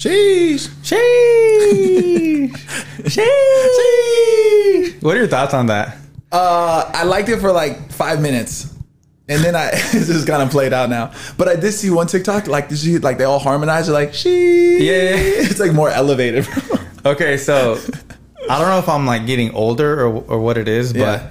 Sheesh. Sheesh. Sheesh. What are your thoughts on that? Uh, I liked it for like five minutes. And then I it's just kind of played out now. But I did see one TikTok, like did you like they all harmonize it like she Yeah. It's like more elevated. Okay, so I don't know if I'm like getting older or, or what it is, but Yeah.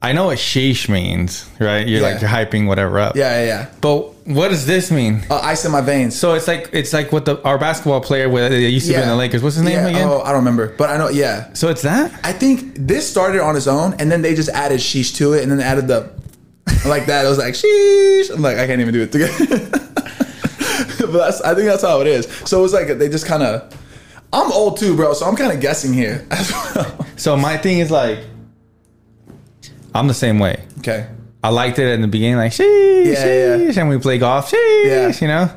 I know what sheesh means, right? You're like Yeah. you're hyping whatever up. yeah, yeah, yeah. But what does this mean? Uh, ice in my veins. So it's like it's like what the our basketball player with it used to be in the Lakers. What's his name yeah. again? Oh, I don't remember. But I know, yeah. So it's that? I think this started on its own, and then they just added sheesh to it, and then added the like that. It was like sheesh. I'm like, I can't even do it together. but that's, I think that's how it is. So it was like they just kind of. I'm old too, bro. So I'm kind of guessing here as well. So my thing is like I'm the same way. Okay. I liked it in the beginning, like sheesh, Yeah, yeah. sheesh, and we play golf, sheesh, Yeah. you know.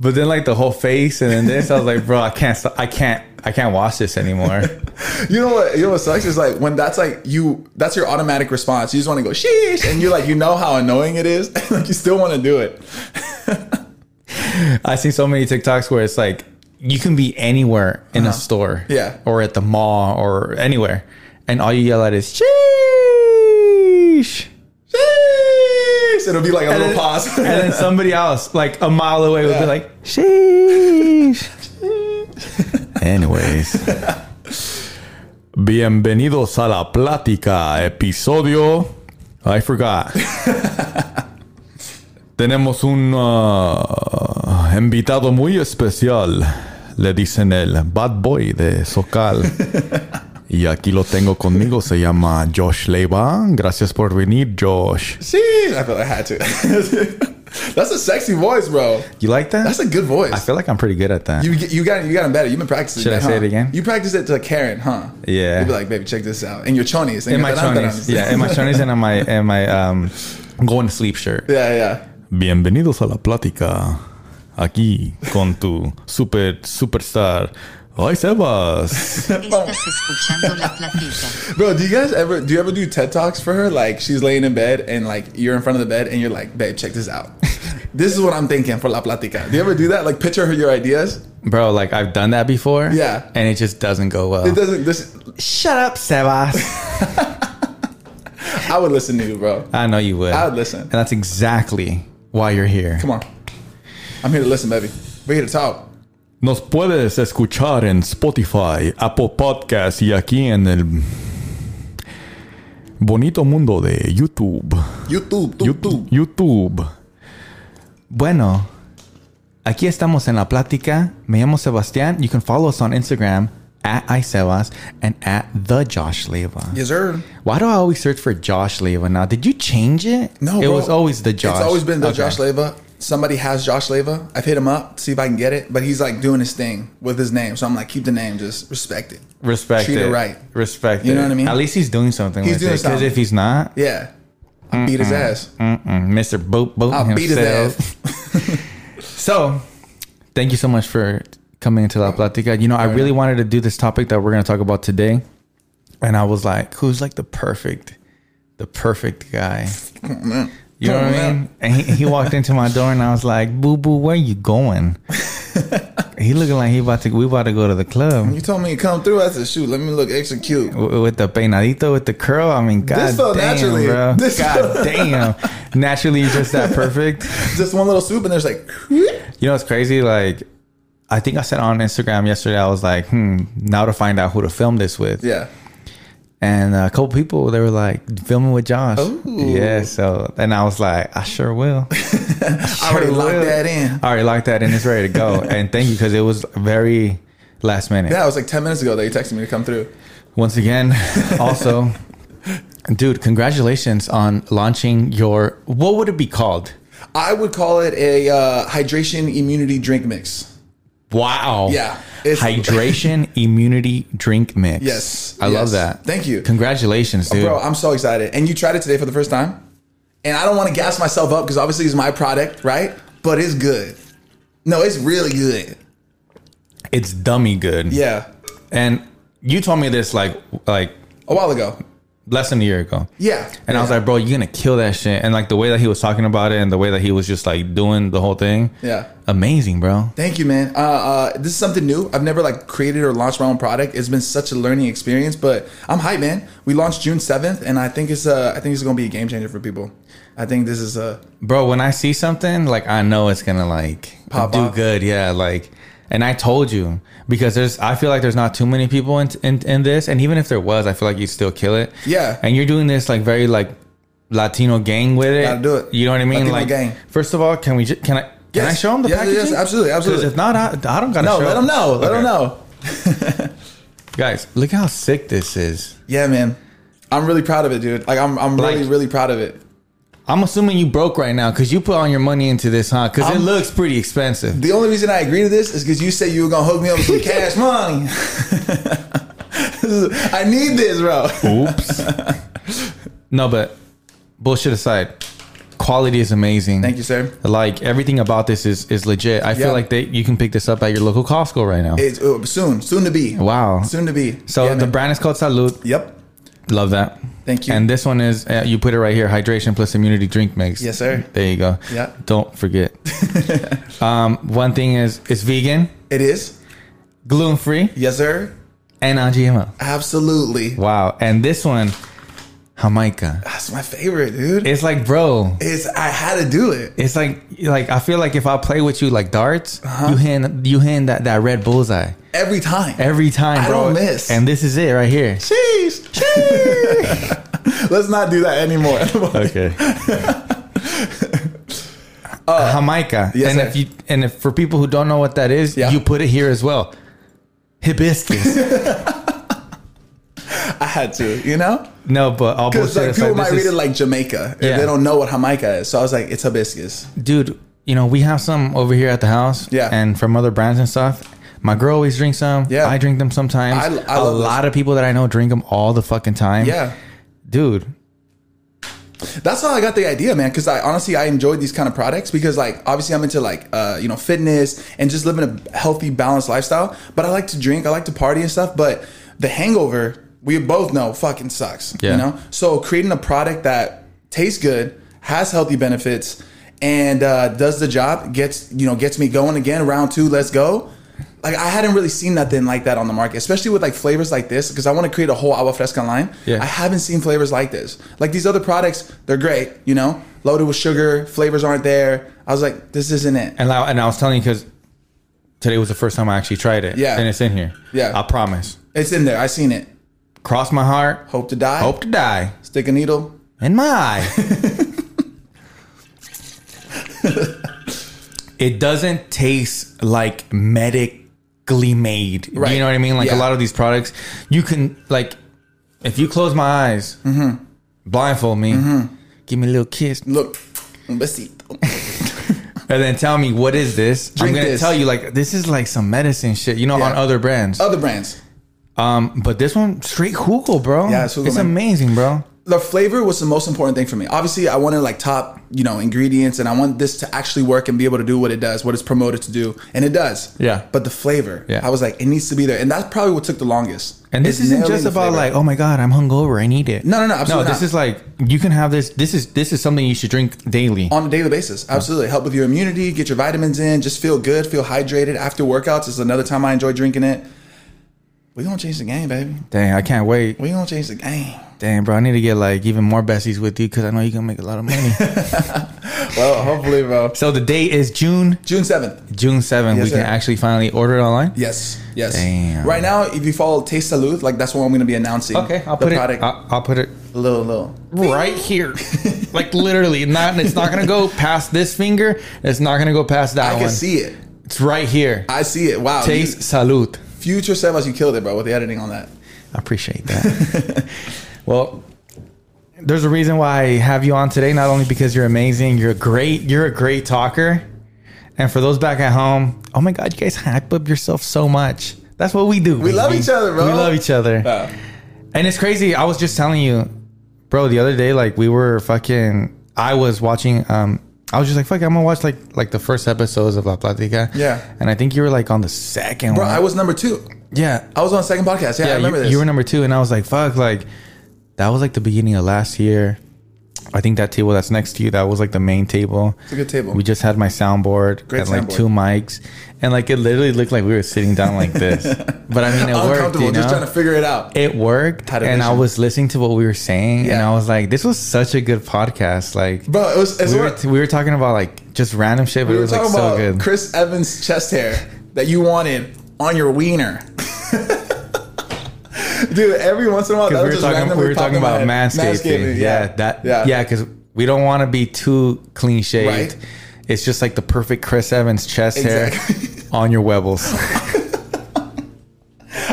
But then like the whole face and then this, I was like, bro, I can't, st- I can't, I can't watch this anymore. You know what? You know what sucks is like when that's like you. That's your automatic response. You just want to go sheesh, and you're like, you know how annoying it is, like you still want to do it. I see so many TikToks where it's like you can be anywhere in a store, Uh-huh. Yeah. or at the mall or anywhere, and all you yell at is sheesh. Sheesh. It'll be like a little then- pause. and then somebody else, like a mile away, would Yeah. be like, sheesh. Anyways. Bienvenidos a la plática, episodio. I forgot. Tenemos un uh, invitado muy especial. Le dicen el bad boy de Socal. Y aquí lo tengo conmigo. Se llama Josh Leiva. Gracias por venir, Josh. Sheesh. I felt I had to. that's a sexy voice, bro. You like that? That's a good voice. I feel like I'm pretty good at that. you got you got better. You've been practicing. Should I say huh? it again? You practice it to Karen, huh? Yeah. You'd be like, baby, check this out. And your chonies. and in my chonies. Yeah, in my chonies and in my in my um going to sleep shirt. yeah, yeah. Bienvenidos a la plática. Aquí con tu super superstar. Ay, Sebas. Estás escuchando la plática. Bro, do you guys ever do you ever do TED Talks for her? Like she's laying in bed and like you're in front of the bed and you're like, babe, check this out. this is what I'm thinking for La Platica. Do you ever do that? Like picture her your ideas? Bro, like I've done that before. Yeah. And it just doesn't go well. It doesn't this Shut up, Sebas. I would listen to you, bro. I know you would. I would listen. And that's exactly why you're here. Come on. I'm here to listen, baby. We're here to talk. Nos puedes escuchar en Spotify, Apple Podcasts y aquí en el bonito mundo de YouTube. YouTube, YouTube. YouTube. YouTube. Bueno, aquí estamos en la plática. Me llamo Sebastián. You can follow us on Instagram at iSebas and at the Josh Leva. Yes, sir. Why do I always search for Josh Leva now? Did you change it? No, it bro. was always the Josh. It's always been the Okay. Josh Leva. Somebody has Josh Leyva. I've hit him up to see if I can get it, but he's like doing his thing with his name. So I'm like, keep the name, just respect it. Respect Treat it. it right. Respect it. You it. know what I mean? At least he's doing something He's with doing it. Because something. if he's not, Yeah. I beat his ass. mm-mm, Mr. Boat Boat I'll beat his himself. ass. So, thank you so much for coming into La Platica. You know, I really wanted to do this topic that we're going to talk about today. And I was like, who's like the perfect, the perfect guy? Oh, man. You know what I mean? And he, he walked into my door and I was like, boo boo, where you going? he looking like he about to, we about to go to the club. You told me to come through. I said, shoot, let me look extra cute. W- With the peinadito, with the curl, I mean, god felt damn, naturally. bro. This god felt- damn. Naturally, just that perfect. Just one little swoop, and there's like, You know what's crazy? Like, I think I said on Instagram yesterday, I was like, hmm, now to find out who to film this with. yeah. And a couple people, they were like, filming with Josh. Ooh. Yeah. So, and I was like, I sure will. I already Sure locked that in. I already locked that in. It's ready to go. and thank you because it was very last minute. Yeah, it was like 10 minutes ago that you texted me to come through. Once again, also, dude, congratulations on launching your, what would it be called? I would call it a uh, hydration immunity drink mix. Wow. Yeah. It's- Hydration immunity drink mix. Yes. I love that. Thank you. Congratulations, dude. Bro, I'm so excited. And you tried it today for the first time? And I don't want to gas myself up because obviously it's my product, right? But it's good. No, it's really good. it's dummy good. Yeah. And you told me this like like A while ago. Less than a year ago. Yeah. And I was like, bro, you're gonna kill that shit. And like the way that he was talking about it and the way that he was just like doing the whole thing. Yeah. Amazing, bro. Thank you, man. Uh, uh, this is something new. I've never like created or launched my own product. It's been such a learning experience, but I'm hyped, man. We launched June 7th, and I think it's uh, I think it's gonna be a game changer for people. I think this is a Bro, when I see something, like I know it's gonna like Pop do off. good. Yeah, like and I told you because there's I feel like there's not too many people in, in in this, and even if there was, I feel like you'd still kill it. Yeah. And you're doing this like very like Latino gang with it. Gotta do it. You know what I mean? Latino like gang. first of all, can we ju- can I can I show them the Yes, packaging? yes, absolutely, absolutely. if not, I, I don't gotta no. show Let them know. Let Okay. them know. Guys, look how sick this is. Yeah, man. I'm really proud of it, dude. Like I'm I'm really really proud of it. I'm assuming you broke right now because you put all your money into this, huh? Because it looks pretty expensive. The only reason I agree to this is because you said you were gonna hook me up with some cash money. I need this, bro. Oops. no, but bullshit aside, quality is amazing. Thank you, sir. Like everything about this is is legit. I Yeah. feel like they you can pick this up at your local Costco right now. It's uh, soon, soon to be. wow. Soon to be. So Yeah, the man. brand is called Salud. Yep. Love that. Thank you. And this one is uh, you put it right here: hydration plus immunity drink mix. Yes, sir. There you go. Yeah. Don't forget. um, one thing is it's vegan, It is. gluten free, Yes, sir. and non-GMO. Absolutely. Wow. And this one, Jamaica. That's my favorite, dude. It's like, bro, It's I had to do it. it's like, like I feel like if I play with you like darts, Uh-huh. you hand you hand that, that red bullseye Every time. every time, I bro. don't miss. And this is it right here. Cheese. Cheese. Let's not do that anymore. Okay. Jamaica. yes, and sir. if you and if for people who don't know what that is, Yeah. you put it here as well. Hibiscus. I had to, you know? no, but all Because like people might read it like Jamaica Yeah. they don't know what Jamaica is. So I was like, it's hibiscus. dude, you know, we have some over here at the house. Yeah. And from other brands and stuff. My girl always drinks some. Yeah. I drink them sometimes. I- I A love those. lot of people that I know drink them all the fucking time. Yeah. Dude. That's how I got the idea, man. Because I honestly I enjoy these kind of products because like obviously I'm into like uh, you know fitness and just living a healthy, balanced lifestyle. But I like to drink, I like to party and stuff. But the hangover, we both know, fucking sucks. Yeah. You know. So creating a product that tastes good, has healthy benefits, and uh, does the job, gets you know gets me going again. Round two, let's go. Like I hadn't really seen nothing like that on the market, especially with like flavors like this, because I want to create a whole agua fresca line. Yeah. I haven't seen flavors like this. Like these other products, they're great, you know, loaded with sugar, flavors aren't there. I was like, this isn't it. And I, and I was telling you because today was the first time I actually tried it. Yeah. And it's in here. Yeah. I promise. It's in there. I seen it. Cross my heart. Hope to die. Hope to die. Stick a needle. In my eye. it doesn't taste like medically made. Right. You know what I mean? Like Yeah. a lot of these products, you can like if you close my eyes, Mm-hmm. blindfold me, give me a little kiss, Look, un besito. and then tell me what is this? Drink I'm gonna this. tell you like this is like some medicine shit. You know, Yeah. on other brands. Other brands. Um, but this one straight jugo, bro. Yeah, it's jugo, it's man. amazing, bro. The flavor was the most important thing for me. Obviously, I wanted like top, you know, ingredients, and I want this to actually work and be able to do what it does, what it's promoted to do, and it does. Yeah. But the flavor, Yeah. I was like, it needs to be there, and that's probably what took the longest. And this Is isn't just about like, oh my god, I'm hungover, I need it. No, no, no, absolutely No, this not. is like you can have this. This is this is something you should drink daily. on a daily basis. Absolutely. Help with your immunity, get your vitamins in, just feel good, feel hydrated after workouts. Is another time I enjoy drinking it. We gonna change the game, baby. Dang, I can't wait. We gonna change the game. Dang, bro, I need to get like even more besties with you because I know you can make a lot of money. Well, hopefully, bro. so the date is June June seventh. June seventh. Yes, we can actually finally order it online. Yes, yes. Damn. Right now, if you follow Taste Salud, like that's what I'm gonna be announcing. Okay, I'll put product. it. I'll, I'll put it a little, little. right here, like literally. Not. It's not gonna go past this finger. It's not gonna go past that I one. can see it. It's right here. I see it. Wow. Taste You- Salud. Future Sebas, you killed it, bro, with the editing on that. I appreciate that. well, there's a reason why I have you on today. Not only because you're amazing, you're great. You're a great talker. And for those back at home, oh my God, you guys hype up yourself so much. That's what we do. We love each other, bro. We love each other. And it's crazy. I was just telling you, bro, the other day, like we were fucking. I was watching. Um, I was just like, fuck, I'm gonna watch like like the first episodes of La Platica. Yeah. And I think you were like on the second Bro, one. I was number two. yeah. I was on the second podcast. Yeah, I remember you, this. you were number two, and I was like, fuck, like That was like the beginning of last year. I think that table that's next to you, that was like the main table. It's a good table. We just had my soundboard Great and like soundboard. two mics, and like it literally looked like we were sitting down like this. But I mean, it worked. You just trying to figure it out. it worked, and I was listening to what we were saying, and I was like, "This was such a good podcast." Like, Bro, it was, we were we were talking about like just random shit, but we it were was like so about good. Chris Evans' chest hair that you wanted on your wiener. Dude, every once in a while, that we was were just talking, we were talking about head. manscaping. Yeah, that. yeah, Yeah, because we don't want to be too clean shaved. Right. It's just like the perfect Chris Evans chest Exactly. hair on your webbles.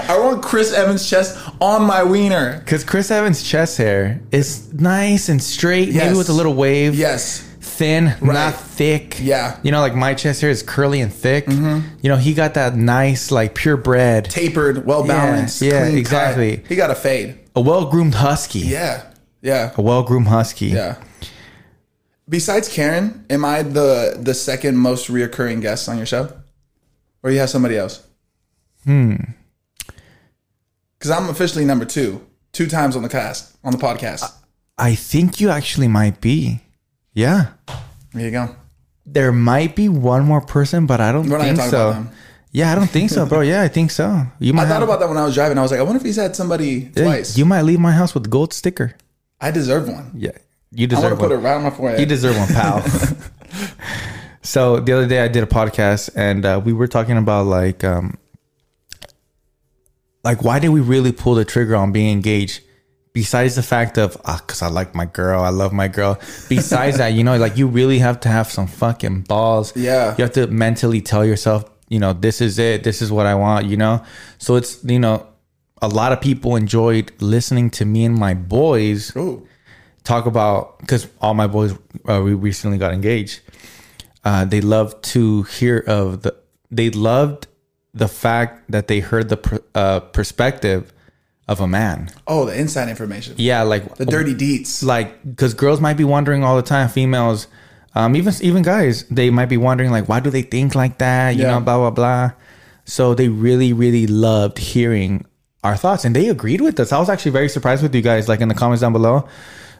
I want Chris Evans' chest on my wiener. Because Chris Evans' chest hair is nice and straight, Yes. maybe with a little wave. Yes, Thin, not thick. Yeah. You know, like my chest hair is curly and thick. You know, he got that nice, like purebred, tapered, well balanced. Yeah, yeah, clean cut. exactly. He got a fade. a well groomed husky. Yeah, yeah, A well groomed husky. yeah. Besides Karen, am I the the second most reoccurring guest on your show, or you have somebody else? Hmm. Because I'm officially number two, two times on the cast on the podcast. I think you actually might be. Yeah. There you go. There might be one more person, but I don't We're think so. Yeah, I don't think so, bro. Yeah, I think so. You might I thought have- about that when I was driving. I was like, I wonder if he's had somebody Yeah, twice. You might leave my house with a gold sticker. I deserve one. Yeah, you deserve. I want to put it one. right on my forehead. You deserve one, pal. so the other day I did a podcast and uh, we were talking about like, um, like why did we really pull the trigger on being engaged? Besides the fact of ah, cause I like my girl, I love my girl. Besides that, you know, like you really have to have some fucking balls. Yeah. you have to mentally tell yourself, you know, this is it, this is what I want. You know, so it's you know, a lot of people enjoyed listening to me and my boys Ooh. talk about because all my boys uh, we recently got engaged. Uh, they loved to hear of the. They loved the fact that they heard the pr- uh, perspective of a man. Oh, the inside information. Yeah, like The dirty deets. like because girls might be wondering all the time. Females, um, even even guys, they might be wondering like, why do they think like that? You Yeah. know, blah blah blah. So they really really loved hearing our thoughts, and they agreed with us. I was actually very surprised with you guys, like in the comments down below.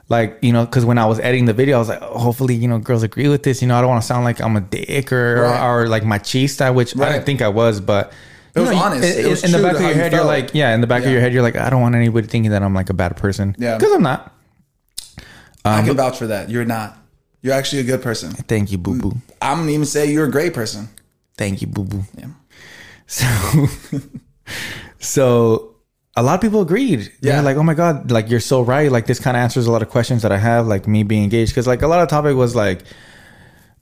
Like you know, because when I was editing the video, I was like, oh, hopefully you know girls agree with this. You know, I don't want to sound like I'm a dick or Right. or, like machista, which I Right. didn't think I was, but. It you was honest. In, It was in the back of your head, you're like, yeah. In the back Yeah. of your head, you're like, I don't want anybody thinking that I'm like a bad person. Yeah. because I'm not. I um, can vouch for that. You're not. You're actually a good person. Thank you, boo boo. I'm gonna even say you're a great person. Thank you, boo boo. Yeah. So, so a lot of people agreed. Yeah, Yeah. like, oh my god, like you're so right. Like this kind of answers a lot of questions that I have, like me being engaged, because like a lot of topic was like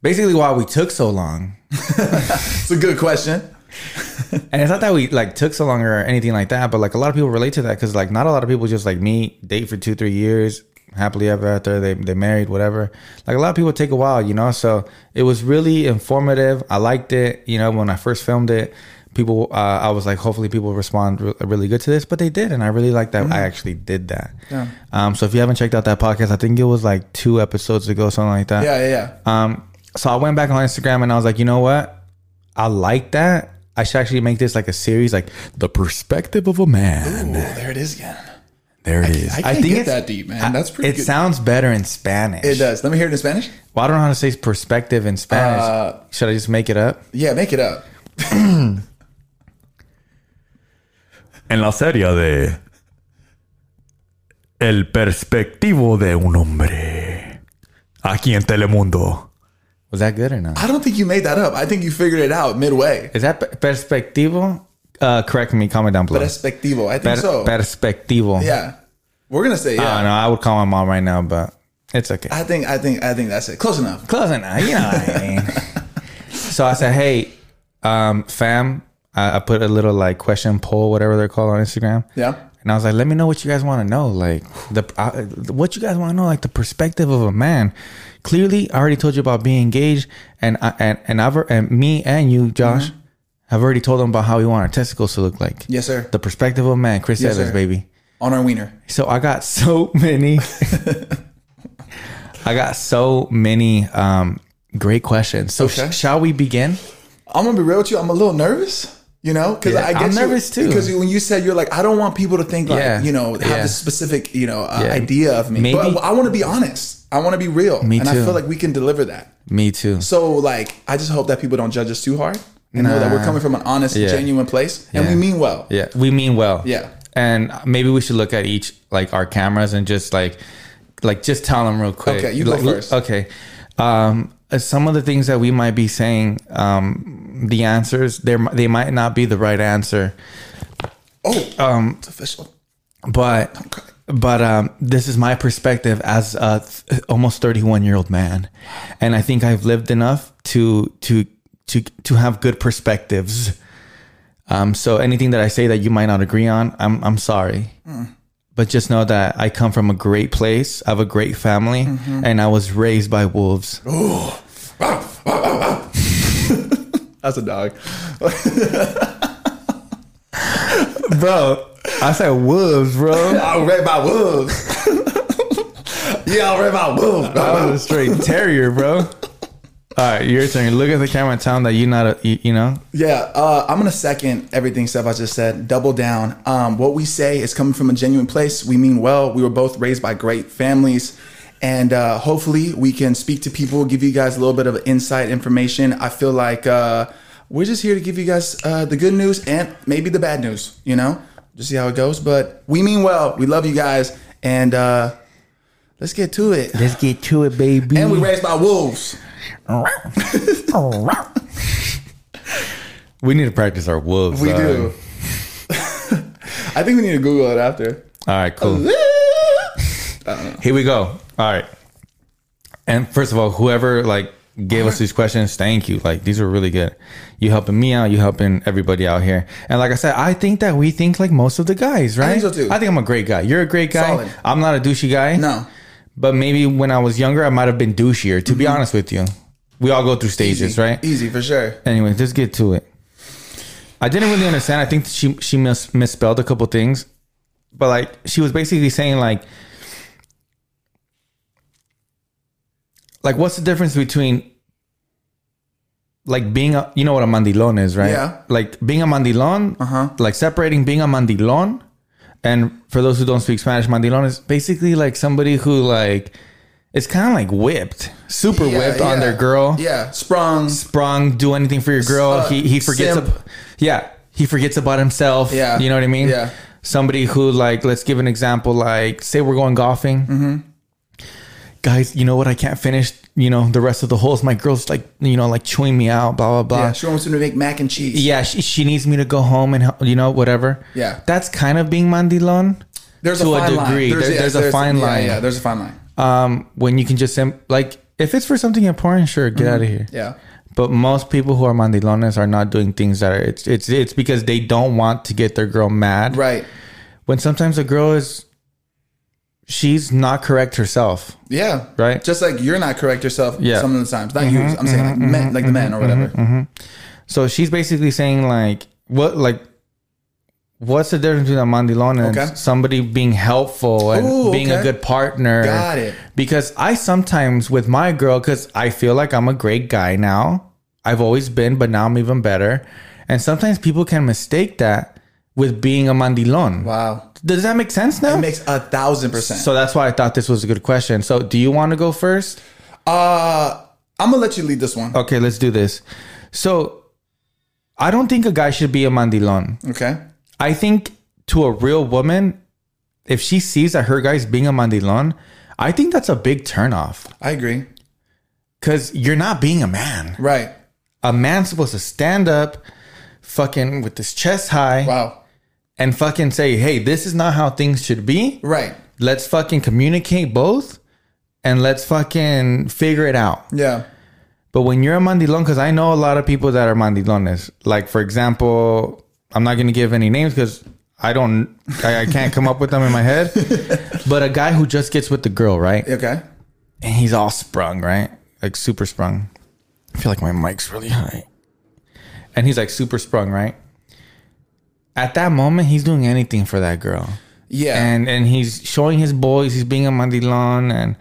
basically why we took so long, It's a good question. and it's not that we like took so long or anything like that, but like a lot of people relate to that because like not a lot of people just like meet, date for two, three years, happily ever after they they married, whatever. Like a lot of people take a while, you know. So it was really informative. I liked it. You know, when I first filmed it, people, uh, I was like, hopefully people respond re- really good to this, but they did, and I really like that. I actually did that. Yeah. Um. So if you haven't checked out that podcast, I think it was like two episodes ago, something like that. Yeah, yeah, yeah. Um, so I went back on Instagram and I was like, you know what? I like that. I should actually make this like a series, like the perspective of a man. Ooh, there it is again. There it is. I can't get that deep, man. That's pretty good. It good. sounds better in Spanish. It does. Let me hear it in Spanish. Well, I don't know how to say perspective in Spanish. Uh, should I just make it up? Yeah, make it up. En la serie de El perspectivo de un hombre. Aquí en Telemundo. Was that good or not? I don't think you made that up. I think you figured it out midway. Is that per- perspectivo? Uh, correct me. Comment down below. Perspectivo. I think Per- so. Perspectivo. yeah. We're gonna say I yeah. don't know. I would call my mom right now, but it's okay. I think I think I think that's it. Close enough. Close enough. You know what I mean. so I said, hey, um, fam, I, I put a little like question poll, whatever they're called on Instagram. Yeah. And I was like, let me know what you guys want to know. Like the uh, what you guys want to know, like the perspective of a man. Clearly, I already told you about being engaged, and I, and and I've and me and you, Josh, have already told them about how we want our testicles to look like. Yes, sir. The perspective of a man, Chris Yes, Evans, sir. baby. On our wiener. So I got so many. I got so many um, great questions. So sh- shall we begin? I'm gonna be real with you. I'm a little nervous. You know, because Yeah, I get I'm nervous too. Because when you said you're like, I don't want people to think like, Yeah. you know, have Yeah. this specific, you know, uh, idea of me. Maybe- But I want to be honest. I want to be real. Me and I feel like we can deliver that. Me too. So like, I just hope that people don't judge us too hard. And know that we're coming from an honest, Yeah. genuine place, and Yeah. we mean well. Yeah, we mean well. Yeah. and maybe we should look at each like our cameras and just like, like just tell them real quick. Okay, you go Like, first. Okay, um, uh, some of the things that we might be saying, um, the answers they they might not be the right answer, Oh, um, it's official. but but um, this is my perspective as a th- almost 31 year old man. And i think i've lived enough to to to to have good perspectives. Um, so anything that i say that you might not agree on i'm i'm sorry. But just know that i come from a great place i have a great family and i was raised by wolves. That's a dog. bro i said wolves bro I read about wolves. yeah, I read about wolves. i was a straight terrier bro all right your turn look at the camera and tell them that you're not a you, you know Yeah, uh, I'm gonna second everything Steph I just said. Double down. Um, what we say is coming from a genuine place. We mean well. We were both raised by great families, and uh, hopefully we can speak to people, give you guys a little bit of insight information. I feel like uh, we're just here to give you guys uh, the good news and maybe the bad news. You know, just see how it goes. But we mean well. We love you guys, and uh, let's get to it. let's get to it baby And we raised by wolves. We need to practice our wolves. We dog. do. I think we need to Google it after. All right, cool. Here we go. All right. And first of all, whoever like gave us these questions, thank you. Like these are really good. You helping me out. You helping everybody out here. And like I said, I think that we think like most of the guys, right? I think so, too. I think I'm a great guy. You're a great guy. Solid. I'm not a douchey guy. No. But maybe when I was younger, I might have been douchier. To be honest with you, we all go through stages, Mm-hmm. Easy. right? Easy for sure. Anyway, let's get to it. I didn't really understand. I think she she mis- misspelled a couple things, but like she was basically saying like, like what's the difference between like being a you know what a mandilon is, right? Yeah. Like being a mandilon, uh-huh. like separating being a mandilon, and for those who don't speak Spanish, mandilon is basically like somebody who like it's kind of like whipped, super Yeah, whipped on their girl Yeah, sprung. sprung, do anything for your girl. Uh, he he forgets. ab- yeah, he forgets about himself. Yeah. you know what I mean. Yeah. somebody who like, let's give an example. Like, say we're going golfing. Mm-hmm. Guys, you know what? I can't finish. You know the rest of the holes. My girl's like, you know, like chewing me out. Blah blah blah. Yeah, she wants me to make mac and cheese. Yeah, she, she needs me to go home and help, you know whatever. Yeah. that's kind of being mandilon. there's to a a fine line. degree. There- yes, there's a fine yeah, line. Yeah, there's a fine line. Um, when you can just sim- like if it's for something important, sure, get out of here. Mm-hmm. Yeah, But most people who are mandilones are not doing things that are it's it's it's because they don't want to get their girl mad. right. When sometimes a girl is she's not correct herself. Yeah, Right. Just like you're not correct yourself. Yeah. some of the times. Not you. Mm-hmm, I'm saying like mm-hmm, men, like the mm-hmm, men or whatever. So she's basically saying like what like what's the difference between a mandilon and Okay. somebody being helpful and Ooh, being a good partner? Got it. Because I sometimes with my girl, because I feel like I'm a great guy now. I've always been, but now I'm even better. And sometimes people can mistake that with being a mandilon. Wow, Does that make sense now? it makes a thousand percent. so that's why I thought this was a good question. So do you want to go first? uh, I'm gonna let you lead this one. Okay, let's do this. So I don't think a guy should be a mandilon. Okay. I think to a real woman, if she sees that her guy's being a mandilon, I think that's a big turnoff. I agree. Cause you're not being a man. Right. A man's supposed to stand up, fucking with his chest high, Wow. And fucking say, "Hey, this is not how things should be. Right. Let's fucking communicate both, and let's fucking figure it out." Yeah. But when you're a mandilon, because I know a lot of people that are mandilones. Like for example, I'm not gonna give any names because I don't, I, I can't come up with them in my head. But a guy who just gets with the girl, right? Okay. And he's all sprung, right? Like super sprung. I feel like my mic's really high. And he's like super sprung, right? At that moment, he's doing anything for that girl. Yeah. And and he's showing his boys he's being a mandilon and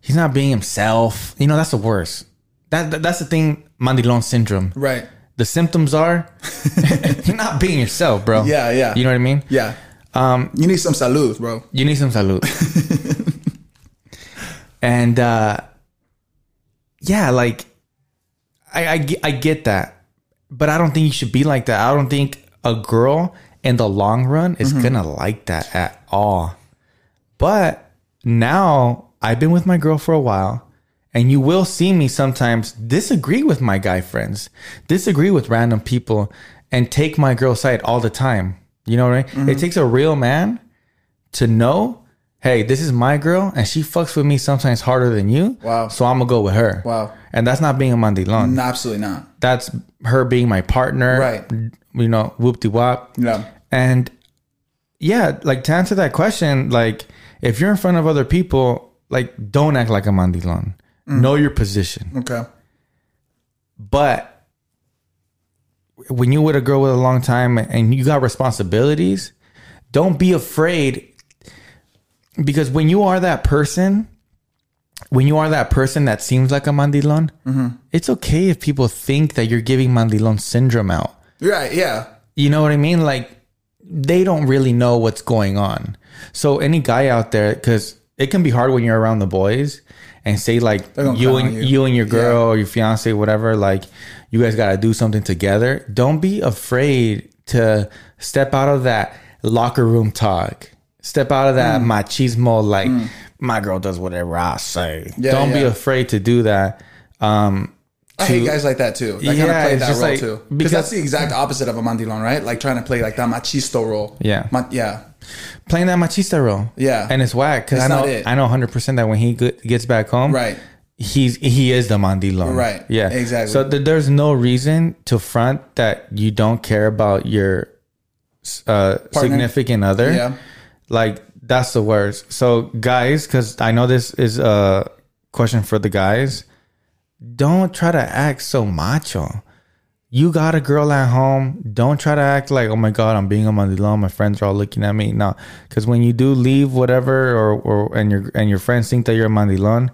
he's not being himself. You know, that's the worst. That, that that's the thing, mandilon syndrome. right. the symptoms are you're not being yourself, bro. Yeah, yeah. You know what I mean? Yeah. Um, You need some salud, bro. you need some salud. and uh yeah, like I, I I get that, but I don't think you should be like that. I don't think a girl in the long run is mm-hmm. gonna like that at all. But now I've been with my girl for a while, and you will see me sometimes disagree with my guy friends, disagree with random people, and take my girl's side all the time. You know what I mean? It mm-hmm. takes a real man to know, hey, this is my girl, and she fucks with me sometimes harder than you. Wow. So I'm gonna go with her. Wow. And that's not being a mandilon. No, absolutely not. That's her being my partner. Right. You know, whoop de wop. Yeah. And yeah, like to answer that question, like if you're in front of other people, like don't act like a mandilon. Mm. Know your position. Okay. But when you're with a girl with a long time and you got responsibilities, don't be afraid because when you are that person, when you are that person that seems like a mandilon, it's okay if people think that you're giving mandilon syndrome out. Right. Yeah. You know what I mean? Like they don't really know what's going on. So any guy out there, because it can be hard when you're around the boys and say like you and you. you. and your girl or your fiance, whatever, like you guys got to do something together. Don't be afraid to step out of that locker room talk. Step out of that Mm. machismo, like my girl does whatever I say. Yeah, don't be afraid to do that. Um, I hate guys like that too. That kind of Yeah, play that role like- too. because- that's the exact opposite of a mandilon, right? Like trying to play like that machisto role. Yeah. Ma- yeah. playing that machista role. Yeah. and it's whack because I know it. I know 100 percent that when he gets back home, Right. he's he is the mandilon. Right. Yeah. Exactly. So th- there's no reason to front that you don't care about your uh, significant other. Yeah. Like that's the worst. So guys, because I know this is a question for the guys, don't try to act so macho. You got a girl at home. Don't try to act like, oh my god, I'm being a mandilon. My friends are all looking at me. No, because when you do leave, whatever, or or and your and your friends think that you're a mandilon,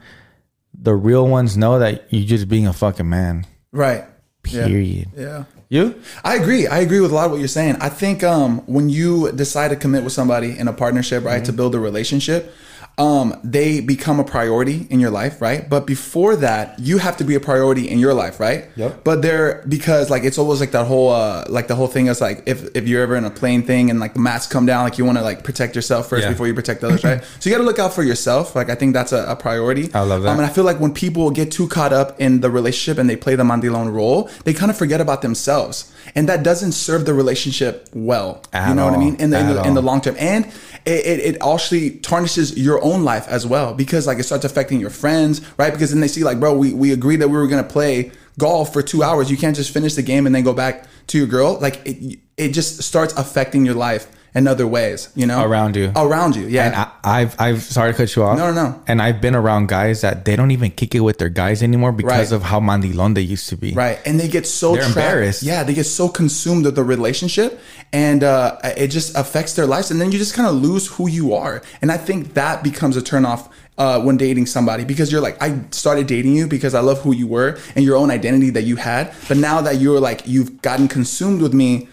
the real ones know that you're just being a fucking man. Right. Yeah. Period. Yeah. You? I agree. I agree with a lot of what you're saying. I think um, when you decide to commit with somebody in a partnership, right, Mm-hmm. to build a relationship, um, they become a priority in your life, right? But before that, you have to be a priority in your life, right? Yep. But they're because like it's always like that whole uh, like the whole thing is like if if you're ever in a plane thing and like the mats come down, like you want to like protect yourself first Yeah. before you protect others, right? so you got to look out for yourself. Like I think that's a, a priority. I love that. Um, and I feel like when people get too caught up in the relationship and they play the mandilon role, they kind of forget about themselves, and that doesn't serve the relationship well. At you know what I mean? In the in the, in the long term, and it, it, it actually tarnishes your own life as well because like it starts affecting your friends, right? Because then they see like, bro, we we agreed that we were gonna play golf for two hours. You can't just finish the game and then go back to your girl. Like it it just starts affecting your life in other ways. You know, Around you. around you. Yeah. And I, I've I've sorry to cut you off. No, no, no. And I've been around guys that they don't even kick it with their guys anymore because Right. of how mandilon they used to be. Right. And they get so They're trapped- embarrassed. Yeah, they get so consumed with the relationship and uh, it just affects their lives. And then you just kind of lose who you are. And I think that becomes a turnoff uh, when dating somebody because you're like, I started dating you because I love who you were and your own identity that you had. But now that you're like, you've gotten consumed with me.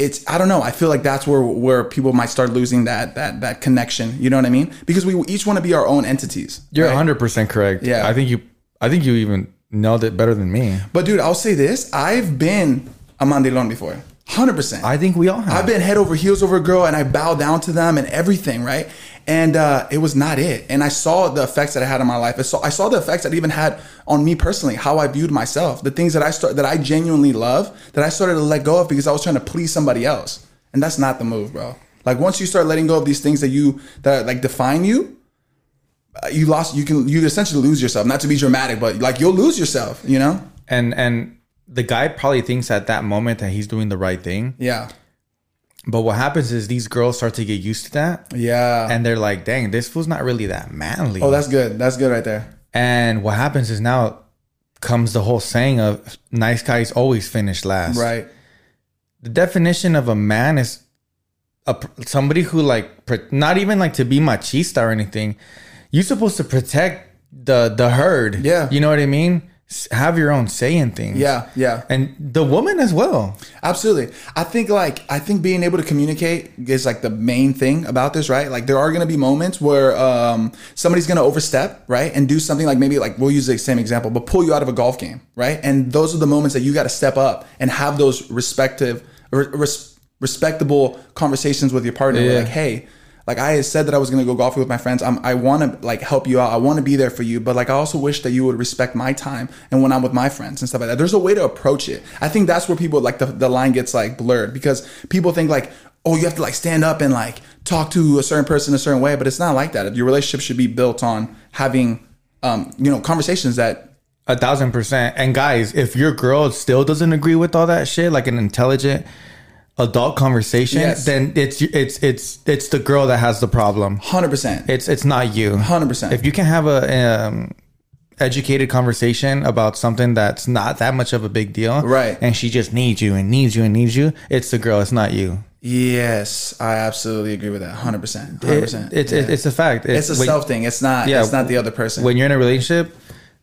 It's I don't know. I feel like that's where where people might start losing that that that connection. You know what I mean? Because we each want to be our own entities. You're right? 100 percent correct. Yeah. I think you I think you even nailed it better than me. But dude, I'll say this: I've been a mandilon before, hundred percent. I think we all have. I've been head over heels over a girl, and I bow down to them and everything, right? And uh, it was not it. And I saw the effects that I had on my life. I saw I saw the effects that it even had on me personally, how I viewed myself, the things that I start that I genuinely love, that I started to let go of because I was trying to please somebody else. And that's not the move, bro. Like once you start letting go of these things that you that like define you, uh, you lost. You can you essentially lose yourself. Not to be dramatic, but like you'll lose yourself. You know? and and the guy probably thinks at that moment that he's doing the right thing. Yeah. But what happens is these girls start to get used to that. Yeah. And they're like, dang, this fool's not really that manly. oh, that's good. That's good right there. and what happens is now comes the whole saying of nice guys always finish last. Right. the definition of a man is a somebody who like not even like to be machista or anything. You're supposed to protect the the herd. Yeah. you know what I mean. Have your own say in things. Yeah, yeah. and the woman as well. Absolutely. I think like I think being able to communicate is like the main thing about this, right? Like there are going to be moments where um, somebody's going to overstep, right, and do something like maybe like we'll use the same example, but pull you out of a golf game, right? And those are the moments that you got to step up and have those respective, re- res- respectable conversations with your partner. Yeah. Like, hey. Like I said that I was gonna go golfing with my friends. I'm, I want to like help you out. I want to be there for you, but like I also wish that you would respect my time and when I'm with my friends and stuff like that. There's a way to approach it. I think that's where people like the, the line gets like blurred because people think like, oh, you have to like stand up and like talk to a certain person a certain way, but it's not like that. Your relationship should be built on having, um, you know, conversations that A thousand percent. And guys, if your girl still doesn't agree with all that shit, like an intelligent adult conversation, Yes. then it's it's it's it's the girl that has the problem. hundred percent, It's it's not you. hundred percent. If you can have a um, educated conversation about something that's not that much of a big deal, Right. And she just needs you and needs you and needs you, it's the girl. It's not you. Yes, I absolutely agree with that. Hundred percent, hundred percent. it's it's it's a fact. It's a when- self thing. It's not. Yeah, it's not the other person. When you're in a relationship,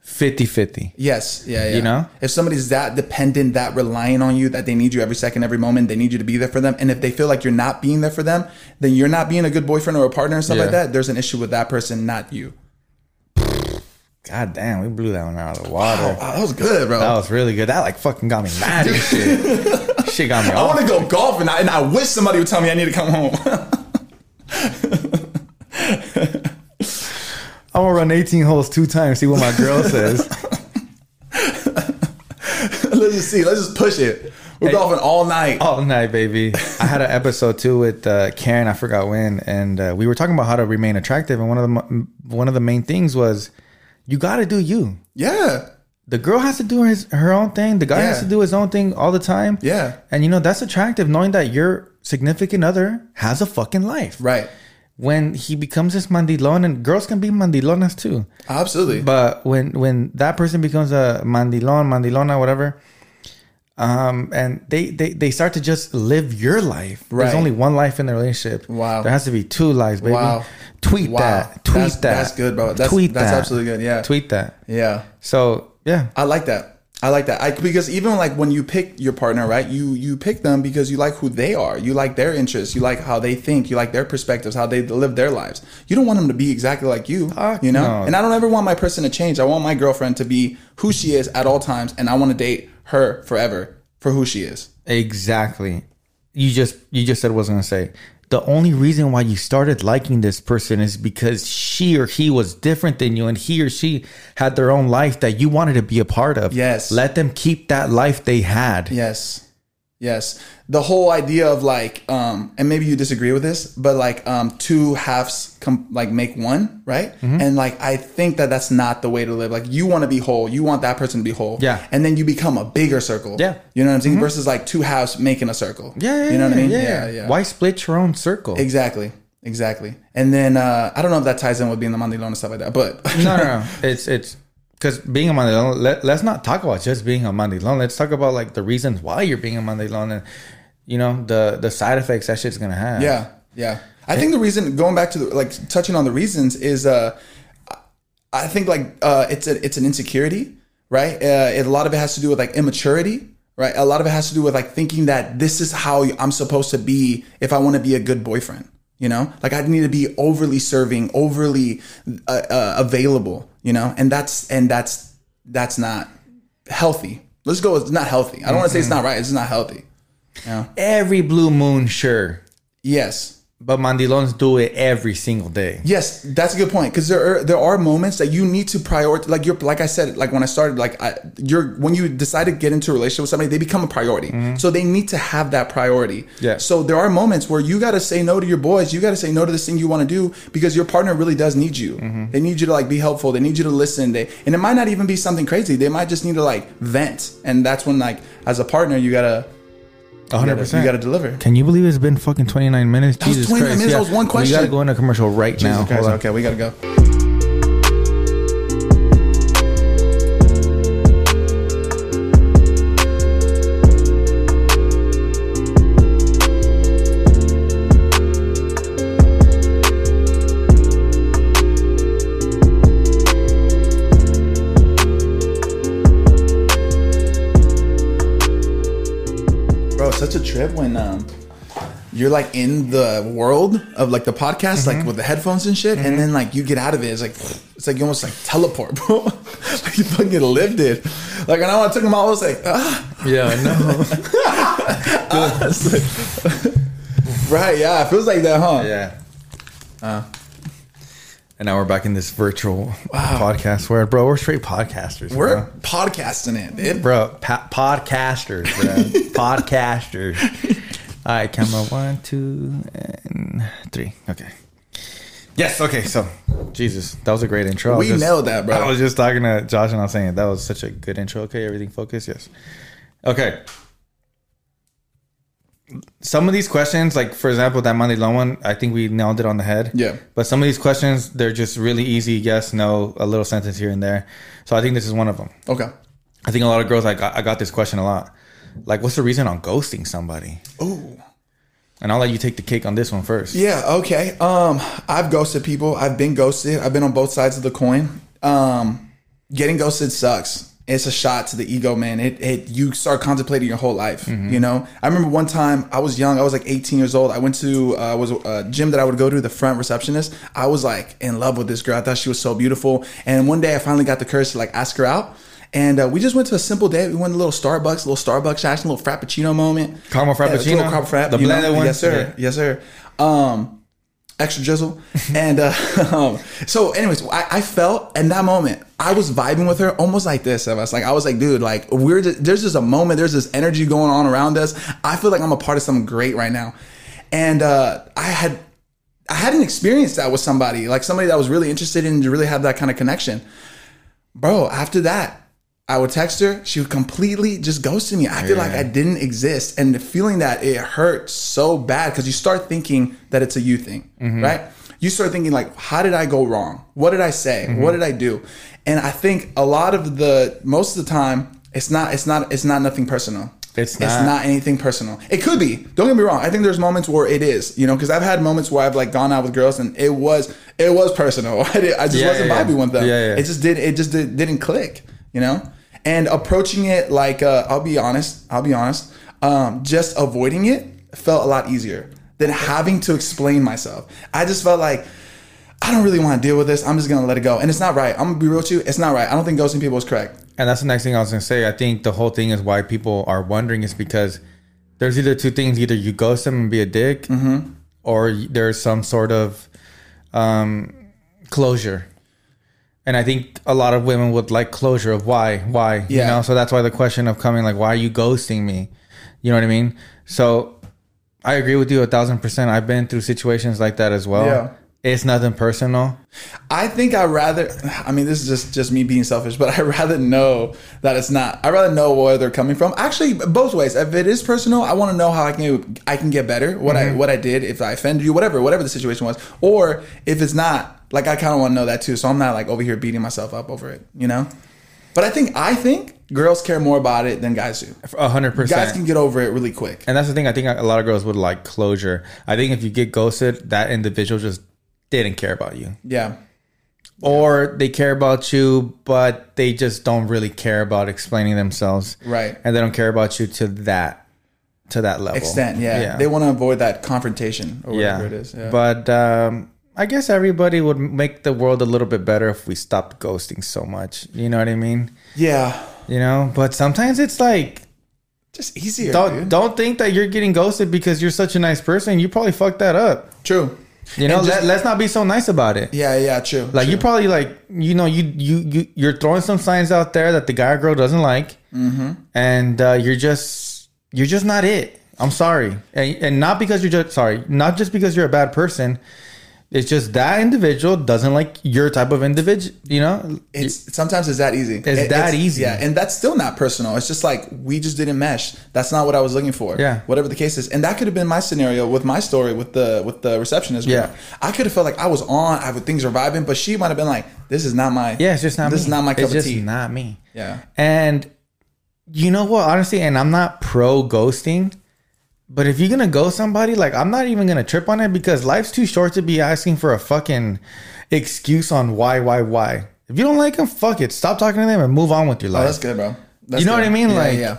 50-50. Yes, yeah, yeah. You know? if somebody's that dependent, that relying on you, that they need you every second, every moment, they need you to be there for them, and if they feel like you're not being there for them, then you're not being a good boyfriend or a partner and stuff Yeah. like that. There's an issue with that person, not you. God damn, we blew that one out of the water. Oh, that was good, bro. That was really good. That like fucking got me mad and shit. shit got me I want to go golfing, and I, and I wish somebody would tell me I need to come home. I want to run 18 holes two times, see what my girl says. Let's just see. Let's just push it. We're golfing all night. All night, baby. I had an episode too with uh, Karen. I forgot when, and uh, we were talking about how to remain attractive. And one of the one of the main things was you got to do you. Yeah, The girl has to do his her own thing. The guy has to do his own thing all the time. yeah, And you know that's attractive, knowing that your significant other has a fucking life. right. When he becomes this mandilon, and girls can be mandilonas too. Absolutely. But when when that person becomes a mandilon, mandilona, whatever, um, and they they they start to just live your life. Right. There's only one life in the relationship. Wow. There has to be two lives, baby. Wow. Tweet Wow. that. Tweet That's- that. that's good, bro. That's- tweet that's that. absolutely good, yeah. Tweet that. yeah. So yeah. I like that. I like that. I, because even like when you pick your partner, right? You you pick them because you like who they are. You like their interests. You like how they think. You like their perspectives, how they live their lives. You don't want them to be exactly like you. You know. no. And I don't ever want my person to change. I want my girlfriend to be who she is at all times, and I want to date her forever for who she is. Exactly. You just you just said what I was gonna say. The only reason why you started liking this person is because she or he was different than you and he or she had their own life that you wanted to be a part of. Yes. Let them keep that life they had. Yes. Yes. The whole idea of like, um, and maybe you disagree with this, but like, um, two halves come like make one, right? Mm-hmm. And like, I think that that's not the way to live. Like, you want to be whole. You want that person to be whole. Yeah. And then you become a bigger circle. Yeah. Mm-hmm. You know what I'm saying? Versus like two halves making a circle. Yeah, yeah, You know what I mean? Yeah, Yeah. Yeah. Why split your own circle? Exactly. Exactly. And then, uh, I don't know if that ties in with being the Mandilon and stuff like that, but no, no, no. It's it's because being a mandilon. Let, let's not talk about just being a mandilon. Let's talk about like the reasons why you're being a mandilon and you know the the side effects that shit's gonna have. Yeah, yeah. I think the reason going back to the, like touching on the reasons is uh I think like uh it's a it's an insecurity, right? Uh it, a lot of it has to do with like immaturity, right? A lot of it has to do with like thinking that this is how I'm supposed to be if I want to be a good boyfriend. You know, like I need to be overly serving, overly uh, uh, available. You know, and that's and that's that's not healthy. Let's go. It's not healthy. I don't want to say it's mm-hmm. not right. It's not healthy. Every blue moon, sure, Yes, but mandilons do it every single day. Yes, that's a good point because there are there are moments that you need to prioritize. Like you're like I said, like when I started, like I, you're when you decide to get into a relationship with somebody, they become a priority. So they need to have that priority. Mm-hmm. Yeah. So there are moments where you got to say no to your boys. You got to say no to this thing you want to do because your partner really does need you. Mm-hmm. They need you to like be helpful. They need you to listen. They and it might not even be something crazy. They might just need to like vent, and that's when like as a partner you gotta you hundred gotta, percent. you gotta deliver. Can you believe it's been fucking twenty nine minutes? was 29 minutes, that was one We question. gotta go into commercial right now. Jesus Christ, Hold on. okay, we gotta go. Such a trip when um you're like in the world of like the podcast, Mm-hmm. like with the headphones and shit, and then like you get out of it. It's like it's like you almost like teleport, bro. like you fucking lived it. Like and I when I took them out, I was like, ah, Yeah, I know. Like- right, yeah, it feels like that, huh? yeah. And now we're back in this virtual podcast where, bro, we're straight podcasters. We're bro. podcasting it, dude. bro, pa- podcasters, bro. podcasters. All right, camera one, two, and three. Okay. Yes. Okay. So, Jesus, that was a great intro. We nailed that, bro. I was just talking to Josh and I was saying that was such a good intro. Okay, everything focused. Yes. Okay. Some of these questions, like for example, that Monday long one, I think we nailed it on the head. Yeah. But some of these questions, they're just really easy. Yes, no, a little sentence here and there. So I think this is one of them. Okay. I think a lot of girls like I got this question a lot. Like, what's the reason on ghosting somebody? Oh. And I'll let you take the cake on this one first. Yeah, okay. Um, I've ghosted people. I've been ghosted. I've been on both sides of the coin. Um, getting ghosted sucks. It's a shot to the ego, man. It, it you start contemplating your whole life. You know, I remember one time I was young. I was like 18 years old. I went to uh, was a gym that I would go to. The front receptionist. I was like in love with this girl. I thought she was so beautiful. And one day I finally got the courage to like ask her out. And uh, we just went to a simple day. We went to a little Starbucks, a little Starbucks action, a little Frappuccino moment. Caramel Yeah, Frappuccino? little caramel The know? blended one? Yes, sir. Yeah. Yes, sir. Um, extra drizzle. and uh, um, so, anyways, I, I felt in that moment I was vibing with her almost like this. Of us, like I was like, dude, like we're just, there's just a moment, there's this energy going on around us. I feel like I'm a part of something great right now, and uh, I had. I hadn't experienced that with somebody, like somebody that was really interested in to really have that kind of connection. Bro, after that, I would text her. She would completely just ghost me. I feel like I didn't exist. And the feeling that it hurt so bad because you start thinking that it's a you thing, mm-hmm. right? You start thinking, like, how did I go wrong? What did I say? Mm-hmm. What did I do? And I think a lot of the, most of the time, it's not, it's not, it's not nothing personal. It's It's not. not anything personal. It could be. Don't get me wrong. I think there's moments where it is, you know, because I've had moments where I've like gone out with girls and it was it was personal. I, did, I just Yeah, wasn't yeah, vibing yeah. with them. Yeah, yeah. It just did. It just did, didn't click, you know. And approaching it like uh, I'll be honest. I'll be honest. Um, just avoiding it felt a lot easier than having to explain myself. I just felt like. I don't really want to deal with this. I'm just gonna let it go, and it's not right. I'm gonna be real with you. It's not right. I don't think ghosting people is correct. And that's the next thing I was gonna say. I think the whole thing is why people are wondering is because there's either two things: either you ghost them and be a dick, Mm-hmm. or there's some sort of um, closure. And I think a lot of women would like closure of why, why, you know. So that's why the question of coming like, why are you ghosting me? You know what I mean? So I agree with you a thousand percent. I've been through situations like that as well. Yeah. It's nothing personal. I think I rather. I mean, this is just just me being selfish, but I rather know that it's not. I rather know where they're coming from. Actually, both ways. If it is personal, I want to know how I can I can get better. What I mm-hmm. what I did, if I offended you, whatever whatever the situation was, or if it's not, like I kind of want to know that too. So I'm not like over here beating myself up over it, you know. But I think I think girls care more about it than guys do. A hundred percent. Guys can get over it really quick. And that's the thing. I think a lot of girls would like closure. I think if you get ghosted, that individual just didn't care about you, Yeah, or they care about you, but they just don't really care about explaining themselves, Right. And they don't care about you to that to that level extent. Yeah, they want to avoid that confrontation or whatever yeah. it is. Yeah. But um, I guess everybody would make the world a little bit better if we stopped ghosting so much. You know what I mean? yeah, You know. But sometimes it's like just easier. don't dude. don't think that you're getting ghosted because you're such a nice person. You probably fucked that up. True. You know, just- let, let's not be so nice about it. Yeah, yeah, true. Like true. you probably like you know you you you you're throwing some signs out there that the guy or girl doesn't like, Mm-hmm. and uh, you're just you're just not it. I'm sorry, and, and not because you're just sorry, not just because you're a bad person. It's just that individual doesn't like your type of individual. You know, It's sometimes it's that easy. It- that easy. Yeah, and that's still not personal. It's just like we just didn't mesh. That's not what I was looking for. Yeah. Whatever the case is, and that could have been my scenario with my story with the with the receptionist. Yeah. I could have felt like I was on. I would things are vibing, but she might have been like, "This is not my. yeah, it's just not. This me. is not my cup it's of tea. Not me. Yeah. And you know what? Honestly, and I'm not pro ghosting, but if you're gonna go somebody, like I'm not even gonna trip on it because life's too short to be asking for a fucking excuse on why, why, why. If you don't like them, fuck it. Stop talking to them and move on with your life. Oh, that's good, bro. That's You know good. what I mean? Yeah, Like- yeah,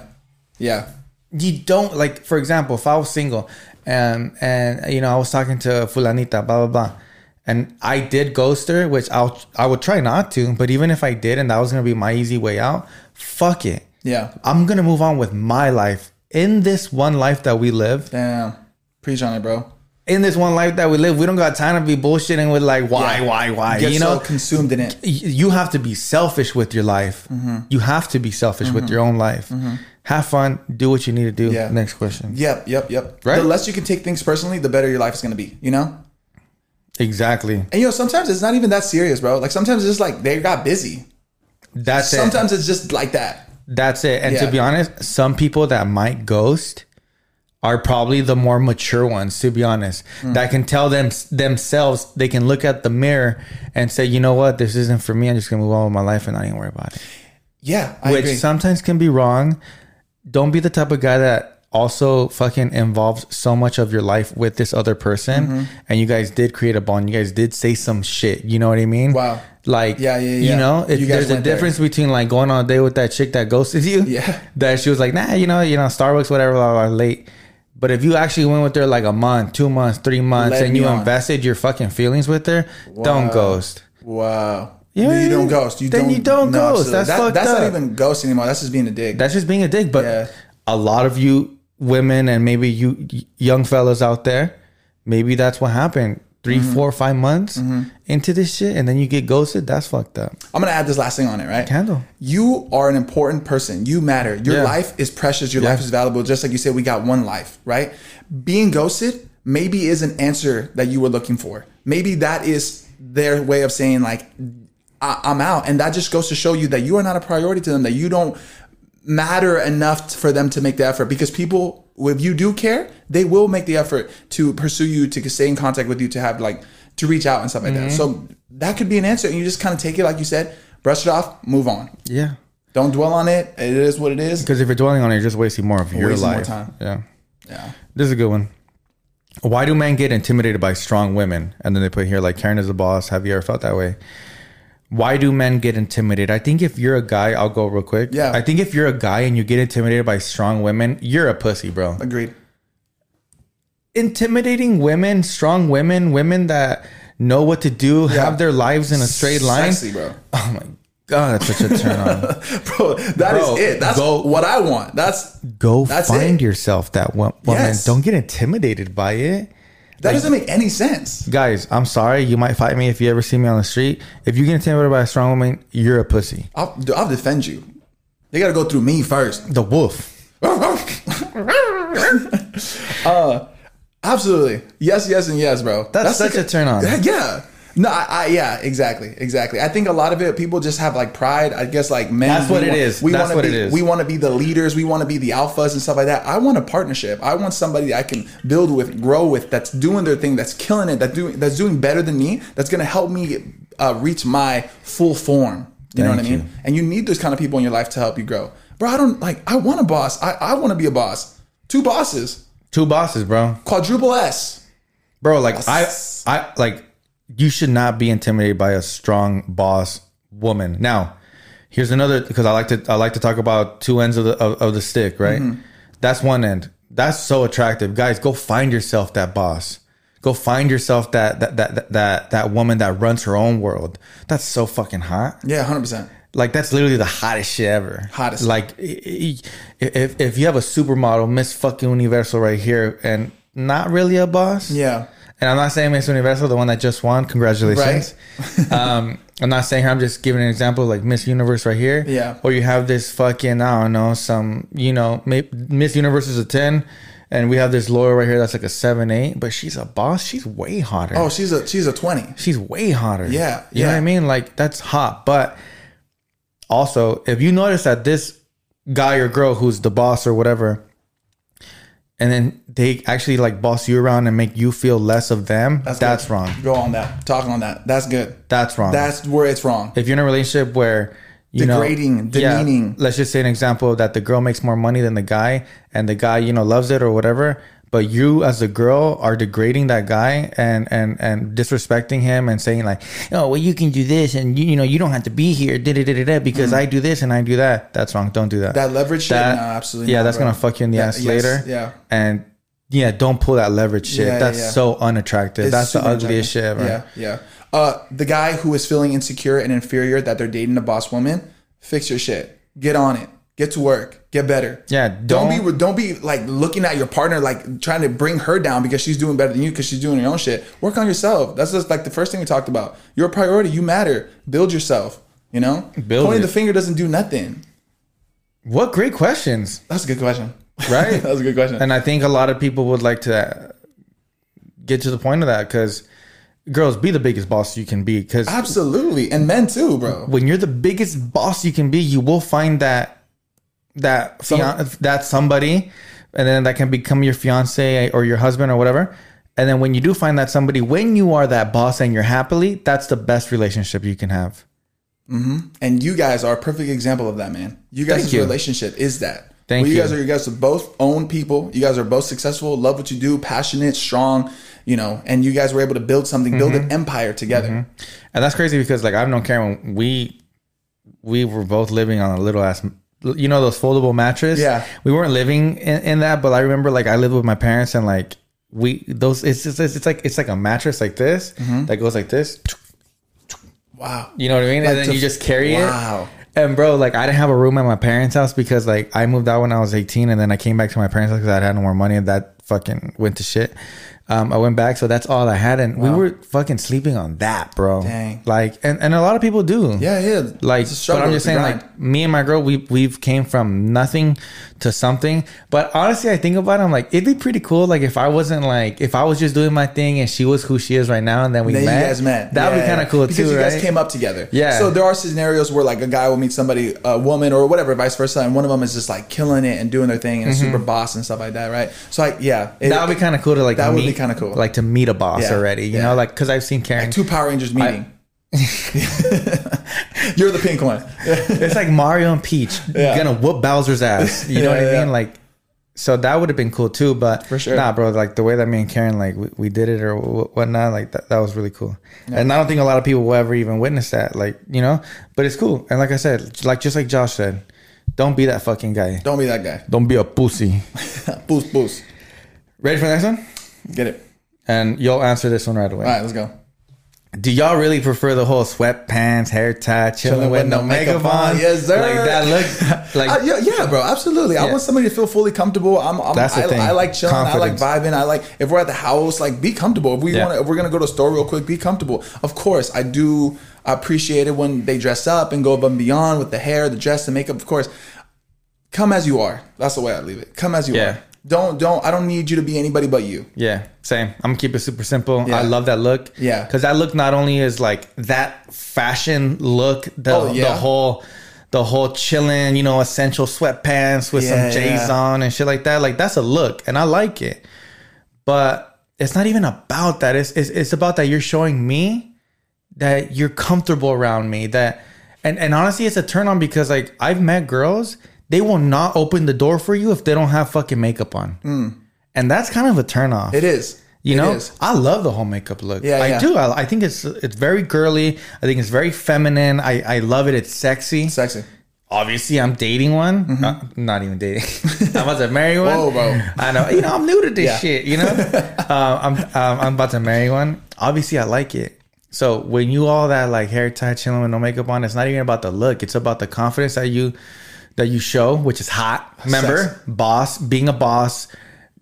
yeah. you don't like. For example, if I was single and and you know I was talking to fulanita, blah blah blah, and I did ghost her, which I'll I would try not to, but even if I did, and that was gonna be my easy way out, fuck it. Yeah. I'm gonna move on with my life in this one life that we live. Damn. Preach on it, bro. In this one life that we live, we don't got time to be bullshitting with like why, Yeah. why, why. Get you know, so consumed in it. you have to be selfish with your life. Mm-hmm. You have to be selfish with your own life. Have fun. Do what you need to do. Yeah. Next question. Yep, yep, yep. Right? The less you can take things personally, the better your life is going to be, you know? Exactly. And you know, sometimes it's not even that serious, bro. Like sometimes it's just like they got busy. That's it. Sometimes it's just like that. That's it. And Yeah. to be honest, some people that might ghost are probably the more mature ones, to be honest, Hmm. that can tell them themselves, they can look at the mirror and say, you know what, this isn't for me. I'm just to move on with my life and not even worry about it. Yeah, I Which agree. sometimes can be wrong. Don't be the type of guy that also fucking involves so much of your life with this other person Mm-hmm. and you guys did create a bond. You guys did say some shit. You know what I mean? Wow. Like, Yeah, yeah, you know, if You there's a went there. difference between like going on a date with that chick that ghosted you. Yeah. That she was like, nah, you know, you know, Starbucks, whatever, blah, blah, blah, late. But if you actually went with her like a month, two months, three months, Led and you on. invested your fucking feelings with her, don't ghost. wow. Yeah, you don't ghost. You then don't, you don't no, ghost. That's that, That's not even ghost anymore. That's just being a dick. That's just being a dick. But Yeah. a lot of you women and maybe you young fellas out there, maybe that's what happened. 3 Mm-hmm. four, five months into this shit, and then you get ghosted. That's fucked up. I'm gonna add this last thing on it, right? Candle. You are an important person. You matter. Your Yeah. life is precious. Your Yeah. life is valuable. Just like you said, we got one life, right? Being ghosted maybe is an answer that you were looking for. Maybe that is their way of saying like, I- I'm out, and that just goes to show you that you are not a priority to them. That you don't matter enough for them to make the effort because people if you do care they will make the effort to pursue you to stay in contact with you to have like to reach out and stuff like that mm-hmm. so that could be an answer and you just kind of take it like you said brush it off move on Yeah. don't dwell on it it is what it is Because if you're dwelling on it, you're just wasting more of your Wasting life. time. Yeah. yeah This is a good one. Why do men get intimidated by strong women? And then they put here like Karen is the boss. Have you ever felt that way? Why do men get intimidated? I think if you're a guy, I'll go real quick. Yeah. I think if you're a guy and you get intimidated by strong women, you're a pussy, bro. agreed Intimidating women, strong women, women that know what to do, have their lives in a straight line. Sexy, bro Oh my god, that's such a turn on. bro that is Bro, it that's go- what i want that's Go That's find it. yourself that woman. Yes. Don't get intimidated by it. That doesn't make any sense Guys, I'm sorry. You might fight me if you ever see me on the street. If you get intimidated by a strong woman, you're a pussy. i'll, I'll defend you they gotta go through me first The wolf. Uh, absolutely. Yes, yes, and yes, bro. That's such a turn on. Yeah. No, I, I yeah, exactly, exactly. I think a lot of it, people just have like pride. I guess like men. That's what it want- is. We That's what be, it is. We want to be the leaders. We want to be the alphas and stuff like that. I want a partnership. I want somebody I can build with, grow with, that's doing their thing, that's killing it, that doing that's doing better than me, that's gonna help me uh, reach my full form. You know what I mean? you. And you need those kind of people in your life to help you grow, bro. I don't like. I want a boss. I I want to be a boss. Two bosses, Two bosses, bro. quadruple S. Bro, like. I I like you should not be intimidated by a strong boss woman. Now, here's another because I like to I like to talk about two ends of the of, of the stick, right? Mm-hmm. That's one end. That's so attractive. Guys, go find yourself that boss. Go find yourself that that that that that, woman that runs her own world. That's so fucking hot. Yeah, hundred percent. Like that's literally the hottest shit ever. Hottest. Like if if you have a supermodel, Miss fucking Universal right here, and not really a boss. Yeah. And I'm not saying Miss Universal, the one that just won. Congratulations. um, I'm not saying her. I'm just giving an example, like Miss Universe right here. Yeah. Or you have this fucking I don't know some you know Miss Universe is a ten, and we have this lawyer right here that's like a seven eight, but she's a boss. She's way hotter. Oh, she's a she's a twenty. she's way hotter. Yeah, You know yeah. what I mean? Like that's hot. But also, if you notice that this guy or girl who's the boss or whatever, and then they actually like boss you around and make you feel less of them, that's, good. wrong. Go on that. Talk on that. That's good. That's wrong. That's where it's wrong. if you're in a relationship where you Degrading, know, yeah, demeaning. let's just say an example that the girl makes more money than the guy, and the guy you know loves it or whatever, but you as a girl are degrading that guy and and and disrespecting him and saying like, oh well, you can do this and you, you know you don't have to be here, da da da da da, because I do this and I do that. That's wrong. Don't do that. That leverage shit? No, absolutely Yeah, not, that's bro. gonna fuck you in the That- ass yes, later. yeah. and yeah, don't pull that leverage shit. Yeah, that's yeah. so unattractive. It's that's the ugliest shit ever. Yeah, yeah. Uh, the guy who is feeling insecure and inferior that they're dating a boss woman, fix your shit. Get on it. Get to work. Get better. Yeah, Don't, don't- be don't be like looking at your partner like trying to bring her down because she's doing better than you because she's doing her own shit. Work on yourself. That's just like the first thing we talked about. You're a priority. You matter. Build yourself. You know, Build pointing it. the finger doesn't do nothing. What great questions, That's a good question. right? That's a good question. And I think a lot of people would like to uh, get to the point of that because girls be the biggest boss you can be because Absolutely, and men too, bro. when you're the biggest boss you can be, you will find that that fian- that somebody, and then that can become your fiance or your husband or whatever. And then when you do find that somebody, when you are that boss and you're happily, that's the best relationship you can have. And you guys are a perfect example of that, man. You guys' you. relationship is that. Thank Well, you. you. guys are you guys are both own people. You guys are both successful, love what you do, passionate, strong, you know, and you guys were able to build something, build Mm-hmm. an empire together. And that's crazy because like I've known Karen, we we were both living on a little ass, you know, those foldable mattress. Yeah. we weren't living in, in that, but I remember like I lived with my parents and like we those it's just it's like it's like a mattress like this Mm-hmm. that goes like this. Wow. You know what I mean? Like and then to- you just carry it. Wow. And bro, like I didn't have a room at my parents' house because like I moved out when I was 18 and then I came back to my parents' house because I had no more money and that fucking went to shit. Um, I went back, so that's all I had, and we were fucking sleeping on that, bro. Dang. Like, and, and a lot of people do. Yeah, yeah. Like, but I'm just saying, grind. like, me and my girl, we we've came from nothing to something. But honestly, I think about it, I'm like, it'd be pretty cool, like, if I wasn't like, if I was just doing my thing and she was who she is right now, and then we then met, you guys met. That'd Yeah, be kind of yeah. cool because too, you right? guys came up together. Yeah. So there are scenarios where like a guy will meet somebody, a woman or whatever, vice versa, and one of them is just like killing it and doing their thing and super boss and stuff like that, right? So like, yeah, it- Mm-hmm. that would be kind of cool to like. That would meet, be kinda cool. like to meet a boss Yeah, already. You yeah. know, like because I've seen Karen. two Power Rangers meeting. You're the pink one. it's like Mario and Peach Yeah. gonna whoop Bowser's ass. You know Yeah, what I yeah. mean? Like, so that would have been cool too. But For sure. nah, bro. Like the way that me and Karen like we, we did it or whatnot, like that, that was really cool. And I don't think a lot of people will ever even witness that. Like you know, but it's cool. And like I said, like just like Josh said, don't be that fucking guy. Don't be that guy. Don't be a pussy. boost, boost. Ready for the next one? Get it. And you'll answer this one right away. All right, let's go. Do y'all really prefer the whole sweatpants, hair tie, chilling with no makeup on? Yes, sir. Like that look, like yeah, yeah, bro, absolutely. I want somebody to feel fully comfortable. I'm, I'm That's the I, thing. I like chilling. Confidence. I like vibing. I like if we're at the house, like be comfortable. If we Yeah. want, to, if we're gonna go to a store real quick, be comfortable. Of course, I do appreciate it when they dress up and go above and beyond with the hair, the dress, the makeup. Of course, come as you are. That's the way I leave it. Come as you Yeah. are. Don't don't. I don't need you to be anybody but you. Yeah, same. I'm gonna keep it super simple. Yeah. I love that look. Yeah. because that look not only is like that fashion look, the Oh, yeah. the whole the whole chilling, you know, essential sweatpants with Yeah, some J's on and shit like that. Like that's a look, and I like it. But it's not even about that. It's it's, it's about that you're showing me that you're comfortable around me. That and and honestly, it's a turn on because like I've met girls, they will not open the door for you if they don't have fucking makeup on, and that's kind of a turn off. Hmm. It is. You It know, is. I love the whole makeup look. Yeah, I yeah. do. I, I think it's it's very girly. I think it's very feminine. I, I love it. It's sexy. Sexy. Obviously, I'm dating one. Uh, not even dating. I'm about to marry one. Mm-hmm. Whoa, bro. I know. You know, I'm new to this Yeah. shit. You know, uh, I'm um, I'm about to marry one. Obviously, I like it. So when you all that like hair tie, chilling with no makeup on, it's not even about the look. It's about the confidence that you that you show, which is hot. Remember, Sex. boss, being a boss,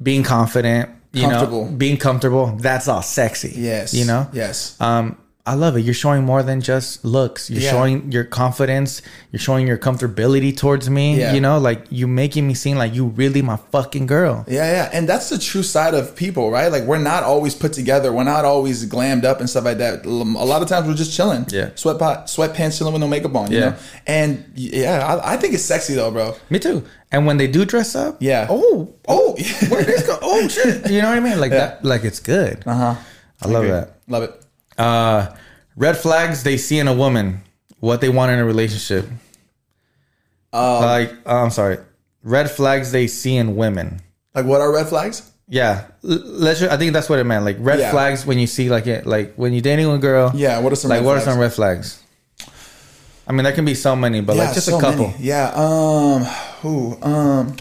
being confident. You Comfortable. know, being comfortable. That's all sexy. Yes. You know. Yes. Um, I love it. You're showing more than just looks. You're Yeah. showing your confidence. You're showing your comfortability towards me. Yeah. You know, like you making me seem like you really my fucking girl. Yeah, yeah, and that's the true side of people, right? Like we're not always put together, we're not always glammed up and stuff like that. A lot of times we're just chilling, Yeah. sweat pot, sweatpants, chilling with no makeup on, you Yeah. know. And yeah, I, I think it's sexy though, bro. Me too. And when they do dress up, Yeah. Oh, Oh, where did this go? Oh shit. You know what I mean? Like that. Like it's good. uh huh. I love that. Love it. Uh, red flags they see in a woman. What they want in a relationship. Um, like, uh, I'm sorry. Red flags they see in women. Like, what are red flags? Yeah, let's. I think that's what it meant. Like red Yeah. flags when you see like it, like when you're dating a girl. Yeah, what are some like red what flags? are some red flags? I mean, there can be so many, but like just so a couple. many. Yeah. Um. Who? Um.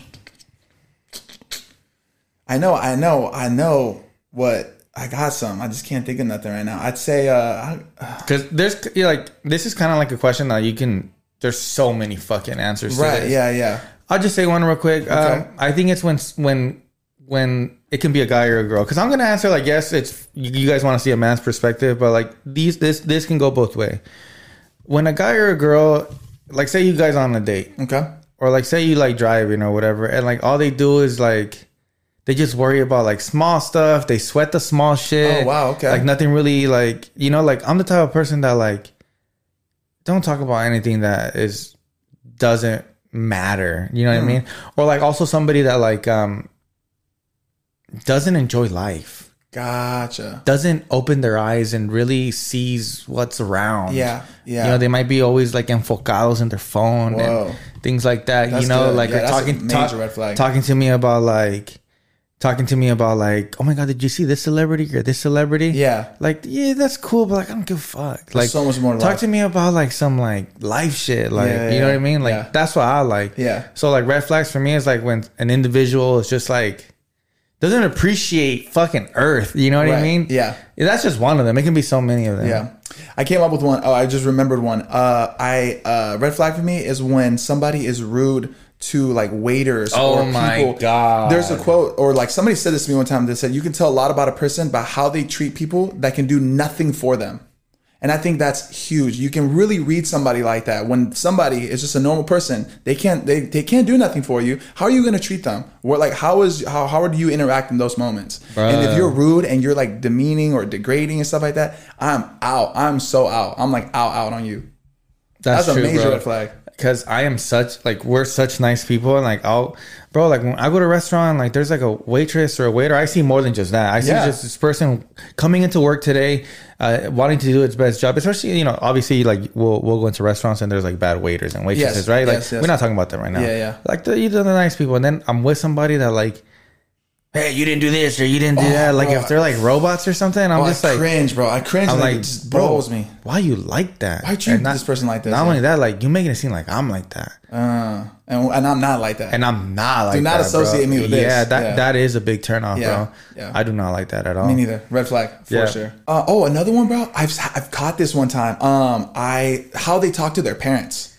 I know. I know. I know what. I got some. I just can't think of nothing right now. I'd say. Uh. Because there's you're like this is kind of like a question that you can. There's so many fucking answers. To right. Yeah. Yeah. I'll just say one real quick. Um, I think it's when when when it can be a guy or a girl. Because I'm gonna answer like yes, it's you you guys want to see a man's perspective, but like these this this can go both way. When a guy or a girl, like say you guys on a date, Okay. or like say you like driving or whatever, and like all they do is like they just worry about like small stuff. They sweat the small shit. Oh, wow, okay. Like nothing really like you know like I'm the type of person that like don't talk about anything that is doesn't matter. You know what I mean? Or like also somebody that like um doesn't enjoy life. Gotcha. Doesn't open their eyes and really sees what's around. Yeah. Yeah. You know, they might be always like enfocados in their phone Whoa. and things like that. That's you know, good. like Yeah, or that's a talking major talk- red flag. talking to me about like talking to me about like, oh my god, did you see this celebrity or this celebrity? Yeah. Like, yeah, that's cool, but like I don't give a fuck. Like so much more Talk life. to me about like some like life shit. Like Yeah, you know yeah, what I mean? Like yeah. that's what I like. Yeah. So like red flags for me is like when an individual is just like doesn't appreciate fucking Earth. You know what I Right. mean? Yeah. That's just one of them. It can be so many of them. Yeah. I came up with one. Oh, I just remembered one. Uh, I uh, red flag for me is when somebody is rude to like waiters Oh or my people. God. There's a quote or like somebody said this to me one time. They said you can tell a lot about a person by how they treat people that can do nothing for them. And I think that's huge. You can really read somebody like that. When somebody is just a normal person, they can't they, they can't do nothing for you. How are you going to treat them? What like how is how how do you interact in those moments? And if you're rude and you're like demeaning or degrading and stuff like that, I'm out. I'm so out. I'm like out out on you. That's, That's a major bro. red flag. Because I am such like we're such nice people and like I'll bro like when I go to a restaurant like there's like a waitress or a waiter I see more than just that I see Yeah. just this person coming into work today uh, wanting to do its best job especially you know obviously like we'll we'll go into restaurants and there's like bad waiters and waitresses Yes, right like yes, yes. we're not talking about that right now Yeah, yeah. like the, these are the nice people and then I'm with somebody that like hey you didn't do this or you didn't do Oh, that like bro. if they're like robots or something I'm Oh, just I like cringe, bro. I cringe. I'm like, it bro, me. why you like that? Why treat this person like this? Not Yeah. only that, like you making it seem like I'm like that, Uh, and, and I'm not like that. and I'm not like. Do not that, associate bro. me with this. Yeah, that Yeah. that is a big turnoff, Yeah, bro. yeah. I do not like that at all. Me neither. Red flag for sure. Uh, oh, another one, bro. I've I've caught this one time. Um, I how they talk to their parents.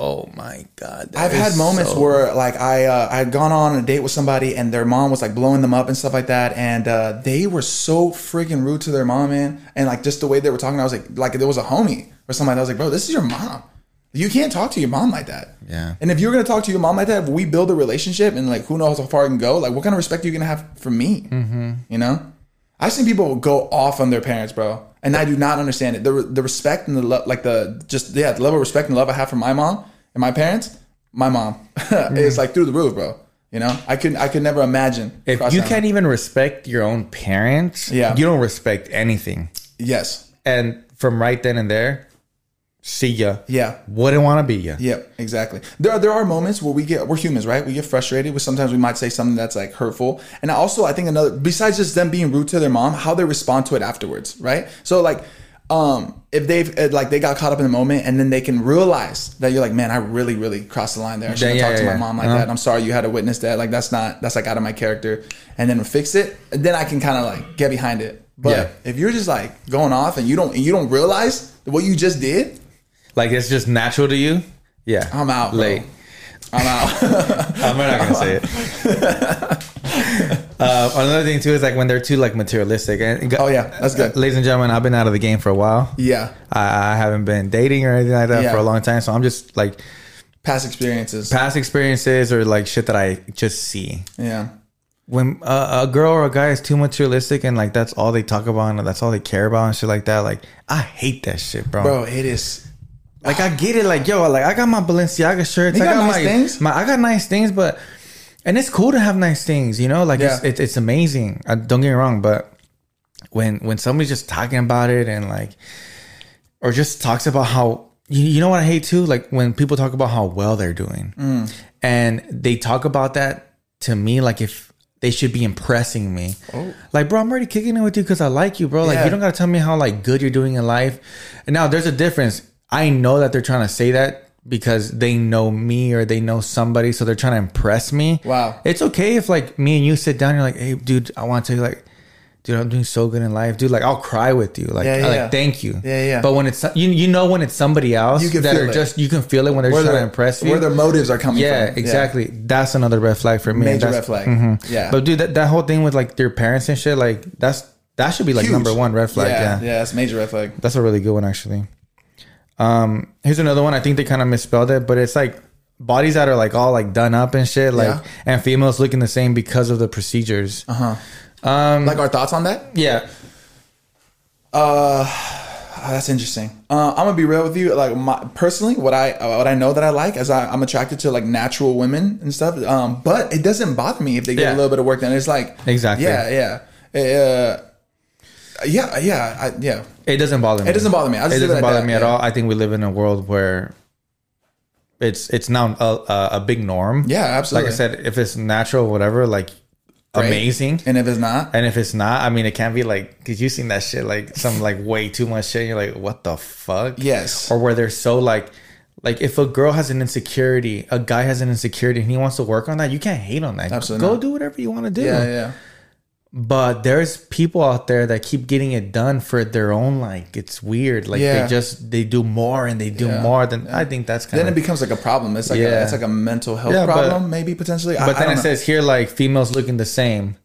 Oh my god, I've had moments so- where like I uh, I had gone on a date with somebody and their mom was like blowing them up and stuff like that, and uh, they were so freaking rude to their mom, man. And like just the way they were talking, I was like, like there was a homie or somebody. I was like, bro, this is your mom. You can't talk to your mom like that. Yeah. And if you're gonna talk to your mom like that, if we build a relationship and like who knows how far it can go, like what kind of respect are you gonna have for me? Mm-hmm. You know, I've seen people go off on their parents, bro, and I do not understand it. The the respect and the lo- like the just yeah the level of respect and love I have for my mom and my parents, my mom is hmm. like through the roof, bro. You know, I could I could never imagine If you can't line. even respect your own parents, Yeah. you don't respect anything. yes, And from right then and there, see ya. yeah. Wouldn't want to be ya. Yep, exactly. There are there are moments where we get we're humans, right? We get frustrated. With sometimes we might say something that's like hurtful, and also I think another besides just them being rude to their mom, how they respond to it afterwards, right? So like, um, if they've like they got caught up in the moment, and then they can realize that you're like, man, I really really crossed the line there. I shouldn't Yeah, have talked yeah, to my mom like Uh-huh. that. I'm sorry you had to witness that. Like that's not that's like out of my character, and then fix it. Then I can kind of like get behind it. But Yeah. if you're just like going off and you don't and you don't realize what you just did, Like it's just natural to you. Yeah, I'm out. Bro. Late. I'm out. I'm not gonna say it. uh, another thing too is like when they're too like materialistic. And Oh, yeah. That's good. ladies and gentlemen. I've been out of the game for a while. yeah. I, I haven't been dating or anything like that Yeah. for a long time, so I'm just like past experiences. past experiences or like shit that I just see. yeah. When uh, a girl or a guy is too materialistic and like that's all they talk about and that's all they care about and shit like that, like I hate that shit, bro. Bro, it is. Like I get it, like yo, like I got my Balenciaga shirts. You I got got nice my, things? my I got nice things, but and it's cool to have nice things, you know. Like it's, Yeah. it's it's amazing. Uh, don't get me wrong, but when when somebody's just talking about it and like, or just talks about how you, you know what I hate too, like when people talk about how well they're doing, Mm. and they talk about that to me like if they should be impressing me. Like, bro, I'm already kicking it with you because I like you, bro. Like, Yeah. you don't gotta tell me how like good you're doing in life. And now there's a difference. I know that they're trying to say that because they know me or they know somebody, so they're trying to impress me. Wow. It's okay if like me and you sit down, and you're like, hey, dude, I want to tell you like. Dude, I'm doing so good in life, dude. Like, I'll cry with you. Like, Yeah, yeah, like yeah. thank you. Yeah, yeah. But when it's you, you know when it's somebody else You can that feel are it. just you can feel it when they're Where trying to impress you. where their motives are coming from. Yeah, from. exactly. That's another red flag for me. Major red flag. mhm. Yeah. But dude, that, that whole thing with like your parents and shit, like that's that should be like Huge. number one red flag. Yeah, Yeah, yeah, that's major red flag. that's a really good one actually. Um, here's another one. I think they kind of misspelled it, but it's like bodies that are like all like done up and shit, like Yeah. and females looking the same because of the procedures. Uh-huh. Um, Like our thoughts on that? yeah, Uh, that's interesting. Uh, I'm gonna be real with you. Like my personally, what I what I know that I like is I, I'm attracted to like natural women and stuff. Um, but it doesn't bother me if they get Yeah. a little bit of work done. It's like Exactly. Yeah, yeah, uh, yeah, yeah, I, yeah. it doesn't bother me. It doesn't bother me. It doesn't at bother that, me at yeah. all. I think we live in a world where it's it's now a, a, a big norm. Yeah, absolutely. Like I said, if it's natural, whatever, like Great. amazing. And if it's not, And if it's not, I mean, it can't be like because you've seen that shit like some like way too much shit. And you're like, what the fuck? yes, Or where they're so like, like if a girl has an insecurity, a guy has an insecurity, and he wants to work on that, you can't hate on that. Absolutely go not. do whatever you want to do. yeah, yeah. But there's people out there that keep getting it done for their own like it's weird. Like Yeah. they just they do more and they do Yeah. more than I think that's kind Then it becomes like a problem. It's like Yeah. a, it's like a mental health Yeah, but- problem, maybe potentially. I- But I then don't it know. says here like females looking the same.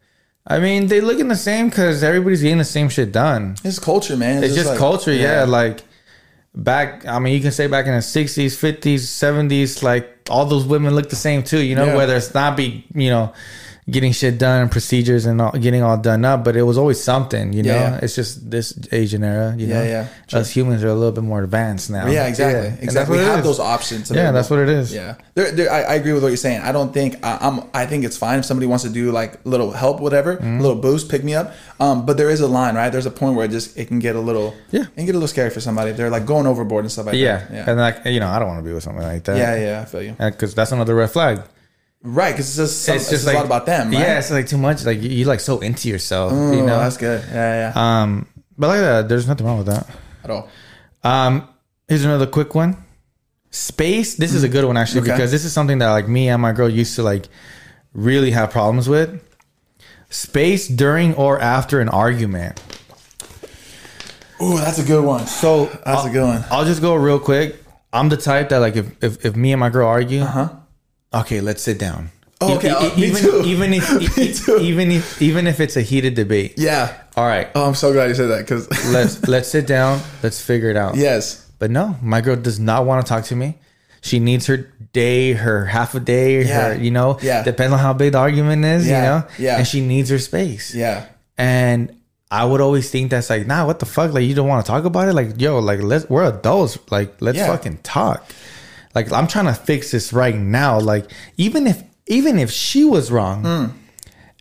I mean, they looking the same because everybody's getting the same shit done. it's culture, man. It's just like- culture, yeah. Like back, I mean, you can say back in the sixties, fifties, seventies, like all those women look the same too. You know, whether it's not be, you know, getting shit done and procedures and all, getting all done up, but it was always something. You know, Yeah, yeah. it's just this age and era. You Yeah, know, yeah. Us humans are a little bit more advanced now. Yeah, exactly. and that's exactly. We have is. those options. Yeah, that's what it is. Yeah, there, there, I, I agree with what you're saying. I don't think I, I'm. I think it's fine if somebody wants to do like a little help, whatever, Mm-hmm. a little boost, pick me up. Um, but there is a line, right? There's a point where it just it can get a little, Yeah. can get a little scary for somebody. if They're like going overboard and stuff like Yeah. that. Yeah, and like you know, I don't want to be with something like that. yeah, yeah. I feel you. because that's another red flag. Right, because it's just some, it's it's just just like a lot about them. Right? Yeah, it's like too much. Like you- you're like so into yourself. Ooh, you know, that's good. Yeah, yeah. um, but like that, there's nothing wrong with that. At all. Um, here's another quick one. Space. This is a good one actually Okay. because this is something that like me and my girl used to like really have problems with. Space during or after an argument. Ooh, that's a good one. So That's a good one. I'll just go real quick. I'm the type that like if if, if me and my girl argue, Huh? Okay, let's sit down. Oh, okay, E- uh, me even too. even if even if even if it's a heated debate. Yeah. All right, Oh, I'm so glad you said that because let's let's sit down. Let's figure it out. yes, But no, my girl does not want to talk to me. She needs her day, her half a day, Yeah. her, you know, Yeah. depends on how big the argument is, Yeah. you know? Yeah. And she needs her space. yeah, And I would always think that's like, nah, what the fuck? Like, you don't want to talk about it? Like, yo, like, let's, we're adults. Like, let's Yeah. fucking talk. Like, I'm trying to fix this right now. Like, even if, even if she was wrong hmm.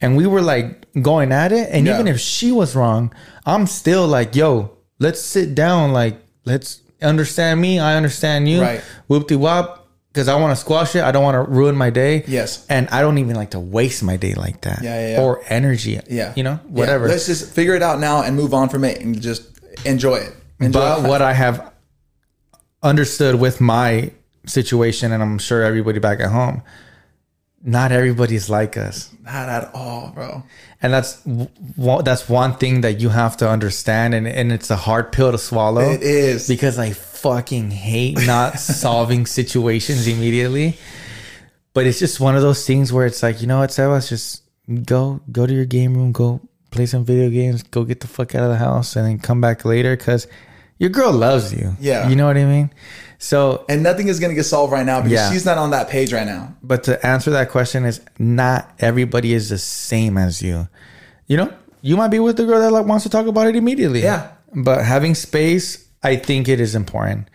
and we were like going at it, and. Yeah. even if she was wrong, I'm still like, yo, let's sit down. Like, let's understand me. I understand you. Right. Whoop de wop. Because I want to squash it. I don't want to ruin my day. Yes. And I don't even like to waste my day like that. Yeah, yeah, yeah. Or energy. yeah. You know, whatever. Let's just figure it out now and move on from it and just enjoy it. Enjoy but it. what I have understood with my situation, and I'm sure everybody back at home, not everybody's like us, Not at all, bro. and that's that's one thing that you have to understand, and and it's a hard pill to swallow. It is. because I fucking hate not solving situations immediately. But it's just one of those things where it's like, you know what, Sebas, just go go to your game room, go play some video games, go get the fuck out of the house, and then come back later because your girl loves you. Yeah. you know what I mean. So, And nothing is gonna get solved right now because Yeah. she's not on that page right now. but to answer that question is not everybody is the same as you. You know, you might be with the girl that like wants to talk about it immediately. Yeah. But having space, I think it is important.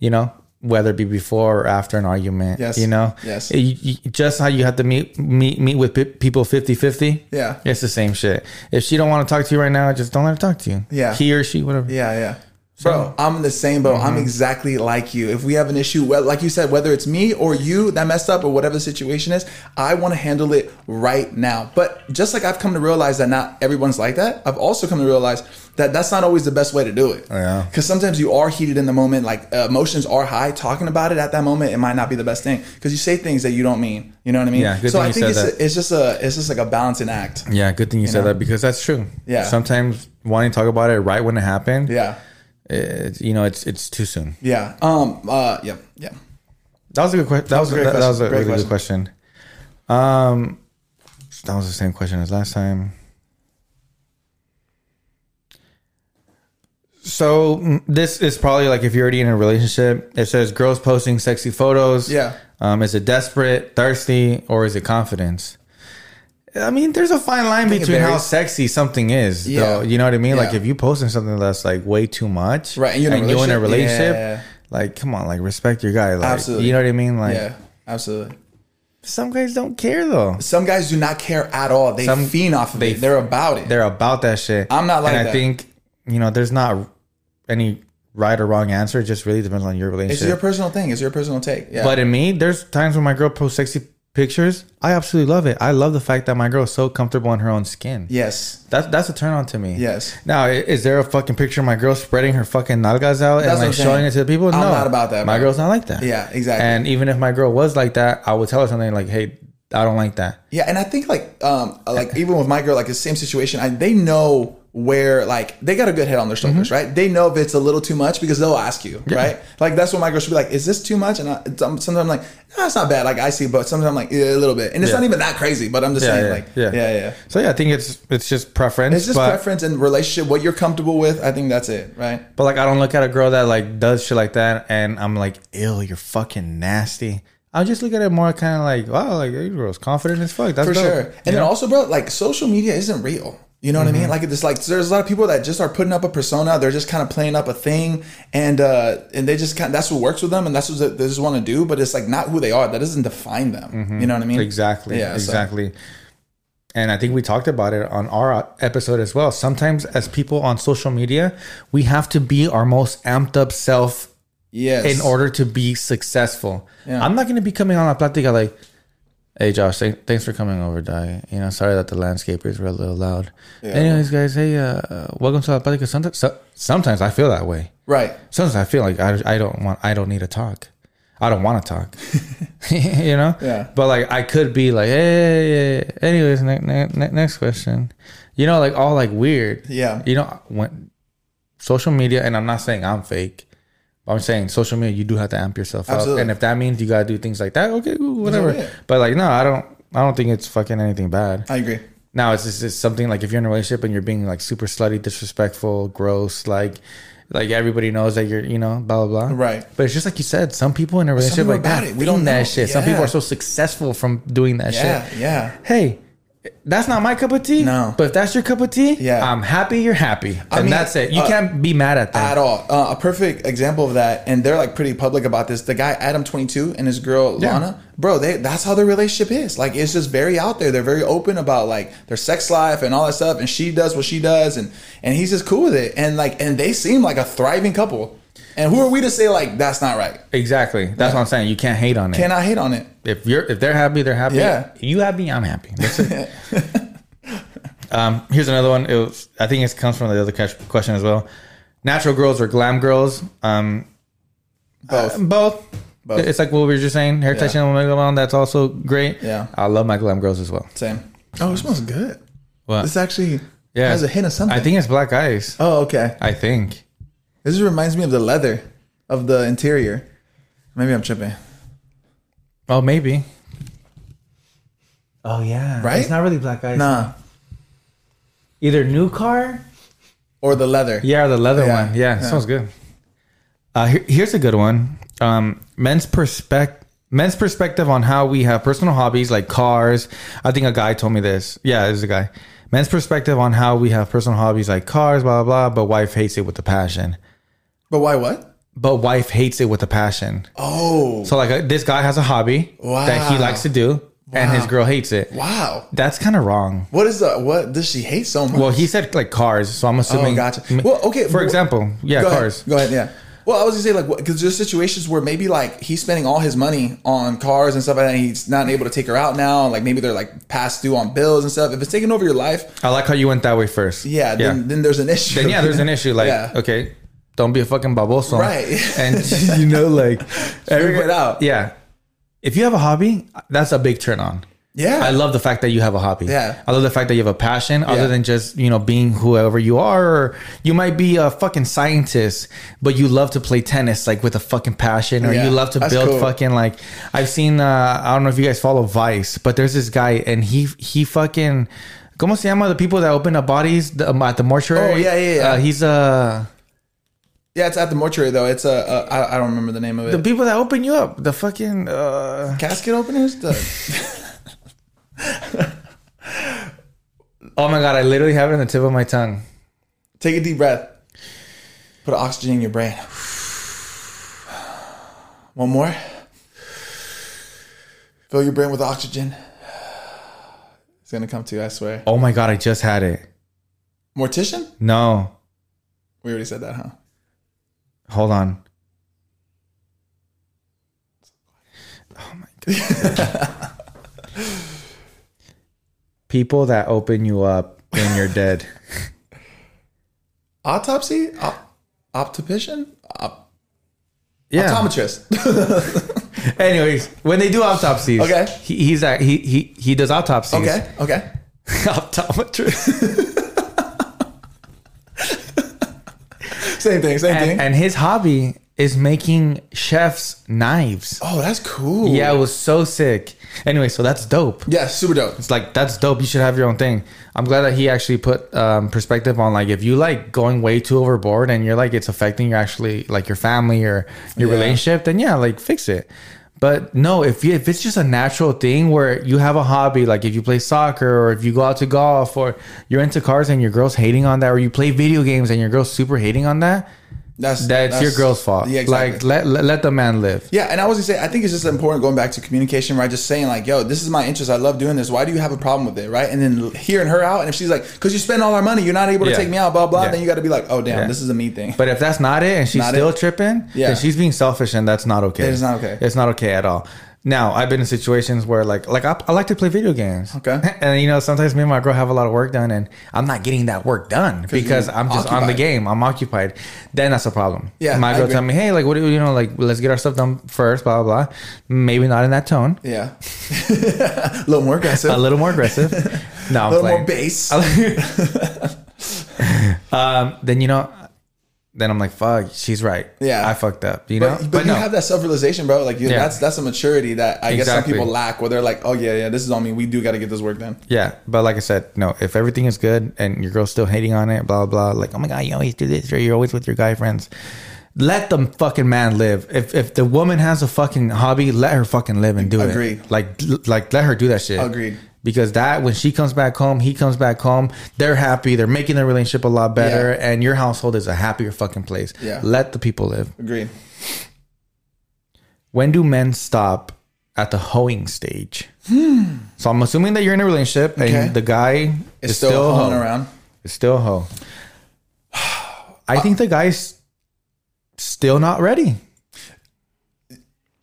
You know, whether it be before or after an argument. Yes. You know. Yes. You- you- just how you have to meet meet meet with pe- people 50-50. Yeah. It's the same shit. If she don't want to talk to you right now, just don't let her talk to you. Yeah. He or she, whatever. Yeah, yeah. Bro, I'm in the same boat. I'm exactly like you. If we have an issue, well, like you said, whether it's me or you that messed up or whatever the situation is, I want to handle it right now. But just like I've come to realize that not everyone's like that, I've also come to realize that that's not always the best way to do it. Yeah. Because sometimes you are heated in the moment, like uh, emotions are high. Talking about it at that moment, it might not be the best thing because you say things that you don't mean. You know what I mean? Yeah, good so thing I you think said it's, that. it's just a it's just like a balancing act. Yeah, good thing you, said know? that because that's true. Yeah. Sometimes wanting to talk about it right when it happened, Yeah. It's, you know, it's it's too soon. Yeah. Um. Uh. Yeah. Yeah. That was a good question. That, was was a great that, that was a question. Great really good question. Um, that was the same question as last time. So this is probably like if you're already in a relationship. It says girls posting sexy photos. Yeah. Um, is it desperate, thirsty, or is it confidence? I mean, there's a fine line between how sexy something is. Yeah. Though, you know what I mean? Like if you posting something that's like way too much, Right, and you're in a in a relationship? relationship, Yeah. like come on, like respect your guy. Like, Absolutely. You know what I mean? Like Yeah. Absolutely. some guys don't care though. Some guys do not care at all. They Some- fiend off of they- it. They're about it. They're about that shit. I'm not like and I think you know, there's not any right or wrong answer. It just really depends on your relationship. It's your personal thing. It's your personal take. Yeah. But in me, there's times when my girl posts sexy pictures. I absolutely love it. I love the fact that my girl is so comfortable in her own skin. yes. That's that's a turn on to me. Yes. Now, is there a fucking picture of my girl spreading her fucking nalgas out That's and like showing it to the people? I'm no, not about that, My bro. girl's not like that. Yeah. Exactly. And even if my girl was like that, I would tell her something like, "Hey, I don't like that." Yeah, and I think like um like even with my girl, like the same situation, I, they know where like they got a good head on their shoulders, Mm-hmm. right? They know if it's a little too much because they'll ask you, right? Like that's when my girl should be like, "Is this too much?" And I, sometimes I'm like, "No, it's not bad." Like I see, but sometimes I'm like, yeah, a little bit, and it's Yeah. not even that crazy. But I'm just Yeah, saying, yeah, like, yeah. yeah, yeah. So yeah, I think it's it's just preference. It's just preference and relationship, what you're comfortable with. I think that's it, right? But like, I don't look at a girl that like does shit like that, and I'm like, "Ew, you're fucking nasty." I just look at it more kind of like, "Wow, like girl's confident as fuck." That's for dope. sure. You And then know? also, bro, like social media isn't real. You know what I mean? Like it's like there's a lot of people that just are putting up a persona. They're just kind of playing up a thing, and uh and they just kind that's what works with them, and that's what they just want to do. But it's like not who they are. That doesn't define them. You know what I mean? Exactly. Yeah, so- exactly. And I think we talked about it on our episode as well. Sometimes, as people on social media, we have to be our most amped up self Yes. in order to be successful. Yeah. I'm not going to be coming on a platica like, hey, Josh, th- thanks for coming over, Di. You know, sorry that the landscapers were a little loud. Anyways, guys, hey, uh, welcome to La Platica. Sometimes, so, sometimes I feel that way. Right. Sometimes I feel like I, I don't want, I don't need to talk. I don't want to talk. you know? Yeah. But like, I could be like, hey, anyways, ne- ne- ne- next question. You know, like all like weird. Yeah. You know, when social media, and I'm not saying I'm fake, I'm saying social media, you do have to amp yourself Absolutely. up. And if that means you gotta do things like that, okay, whatever. Yeah. But like, no, I don't. I don't think it's fucking anything bad. I agree. Now it's just it's something like if you're in a relationship and you're being like super slutty, disrespectful, gross, like like everybody knows that you're, you know, blah blah blah. Right. But it's just like you said, some people in a relationship like that, it. we don't that know. shit. Some people are so successful from doing that Yeah. shit. Yeah. Hey, that's not my cup of tea. No. But if that's your cup of tea, Yeah. I'm happy you're happy. I and mean, that's it. You uh, can't be mad at that. At all. Uh, a perfect example of that, and they're like pretty public about this. The guy Adam twenty two and his girl Yeah. Lana, bro, they that's how their relationship is. Like it's just very out there. They're very open about like their sex life and all that stuff. And she does what she does, and and he's just cool with it. And like and they seem like a thriving couple. And who are we to say like that's not right? Exactly. That's what I'm saying. You can't hate on it. Cannot hate on it. if you're if they're happy, they're happy. Yeah. You happy, I'm happy. That's it. um, here's another one. It was, I think it comes from the other question as well. Natural girls or glam girls? Um, Both. both. Both. It's like what we were just saying. Hair touching on Omega One. That's also great. Yeah. I love my glam girls as well. Same. Oh, it smells good. What? This actually Yeah. has a hint of something. I think it's black ice. Oh, okay. I think. This reminds me of the leather of the interior. Maybe I'm tripping. Oh, maybe. Oh yeah. Right? It's not really black ice. Nah. Either new car Or the leather. Yeah, the leather Yeah, one. Yeah, yeah. sounds good. Uh, here- here's a good one. Um, men's perspective. Men's perspective on how we have personal hobbies like cars. I think a guy told me this. Yeah, this is a guy. Men's perspective on how we have personal hobbies like cars, blah blah blah. But wife hates it with a passion. But why what? But wife hates it with a passion. Oh. So like uh, this guy has a hobby that he likes to do. and his girl hates it. Wow. That's kind of wrong. What is the what does she hate so much? Well, he said like cars, so I'm assuming. Oh, gotcha. Well, okay, For well, example, yeah, Go ahead. cars. Go ahead. Yeah. Well, I was gonna say like because there's situations where maybe like he's spending all his money on cars and stuff. And he's not able to take her out now. Like maybe they're like past due on bills and stuff. If it's taking over your life, I like how you went that way first. yeah, then, then there's an issue. then yeah, there's an issue. Like, Yeah. okay, don't be a fucking baboso, Right. And you know, like, Figure it out. Yeah, if you have a hobby, that's a big turn on. Yeah. I love the fact that you have a hobby. Yeah. I love the fact that you have a passion other Yeah. than just, you know, being whoever you are. Or you might be a fucking scientist, but you love to play tennis like with a fucking passion or Yeah. you love to That's build cool. fucking like I've seen uh I don't know if you guys follow Vice, but there's this guy and he he fucking ¿Cómo se llama the people that open up bodies the, um, at the mortuary? Oh, yeah, yeah, yeah. Uh, he's uh Yeah, it's at the mortuary though. It's a, a I, I don't remember the name of it. the people that open you up. The fucking uh casket openers. The, Oh my god, I literally have it on the tip of my tongue. take a deep breath. Put oxygen in your brain. One more. Fill your brain with oxygen. It's gonna come to you, I swear. Oh my god, I just had it. Mortician? No. We already said that, huh? Hold on. Oh my god. People that open you up when you're dead. Autopsy? Op- optician? Op- Yeah. Optometrist. Anyways, when they do autopsies, Okay. he, he's a, he he he does autopsies. okay, okay. Optometrist. Same thing, same thing. and, and his hobby is making chefs knives. oh, that's cool. Yeah, it was so sick. Anyway, so that's dope. Yeah, super dope. It's like that's dope. You should have your own thing. I'm glad that he actually put um, perspective on like if you like going way too overboard and you're like it's affecting your actually like your family or your Yeah. relationship, then yeah, like fix it. But no, if you if it's just a natural thing where you have a hobby, like if you play soccer or if you go out to golf or you're into cars and your girl's hating on that, or you play video games and your girl's super hating on that, That's that's, your girl's fault. Yeah, exactly. Like let, let let the man live. Yeah, and I was gonna say, I think it's just important going back to communication, right? Just saying like, "Yo, this is my interest. I love doing this. Why do you have a problem with it?" Right? And then hearing her out, and if she's like, "Cause you spend all our money, you're not able to Yeah. take me out," blah blah. Yeah. Then you got to be like, "Oh damn, Yeah. this is a me thing." But if that's not it and she's Not still it? tripping, Yeah. she's being selfish and that's not okay. It is not okay. It's not okay at all. Now, I've been in situations where like like I, I like to play video games. Okay. And you know, sometimes me and my girl have a lot of work done and I'm not getting that work done because I'm just on the game. I'm occupied. Then that's a problem. Yeah, My girl tell me, hey, like what do you know, like let's get our stuff done first, blah blah blah. Maybe not in that tone. yeah, a little more aggressive, A little more aggressive. No, a little more bass. um, then you know, then I'm like, fuck, she's right. Yeah. I fucked up. You know, But, but, you have that self realization, bro. Like you, Yeah. that's that's a maturity that I guess some people lack, where they're like, "Oh yeah, yeah, this is on me. We do got to get this work done." Yeah, but like I said, no. If everything is good and your girl's still hating on it, blah blah, like oh my god, you always do this, or you're always with your guy friends. Let the fucking man live. If if the woman has a fucking hobby, let her fucking live and do Agreed. it. Like like let her do that shit. Agreed. Because that when she comes back home, he comes back home. They're happy. They're making their relationship a lot better, Yeah. and your household is a happier fucking place. Yeah. Let the people live. Agreed. When do men stop at the hoeing stage? Hmm. So I'm assuming that you're in a relationship Okay. and the guy It's is still, still, hoeing around. It's still a hoe. I think the guy's still not ready.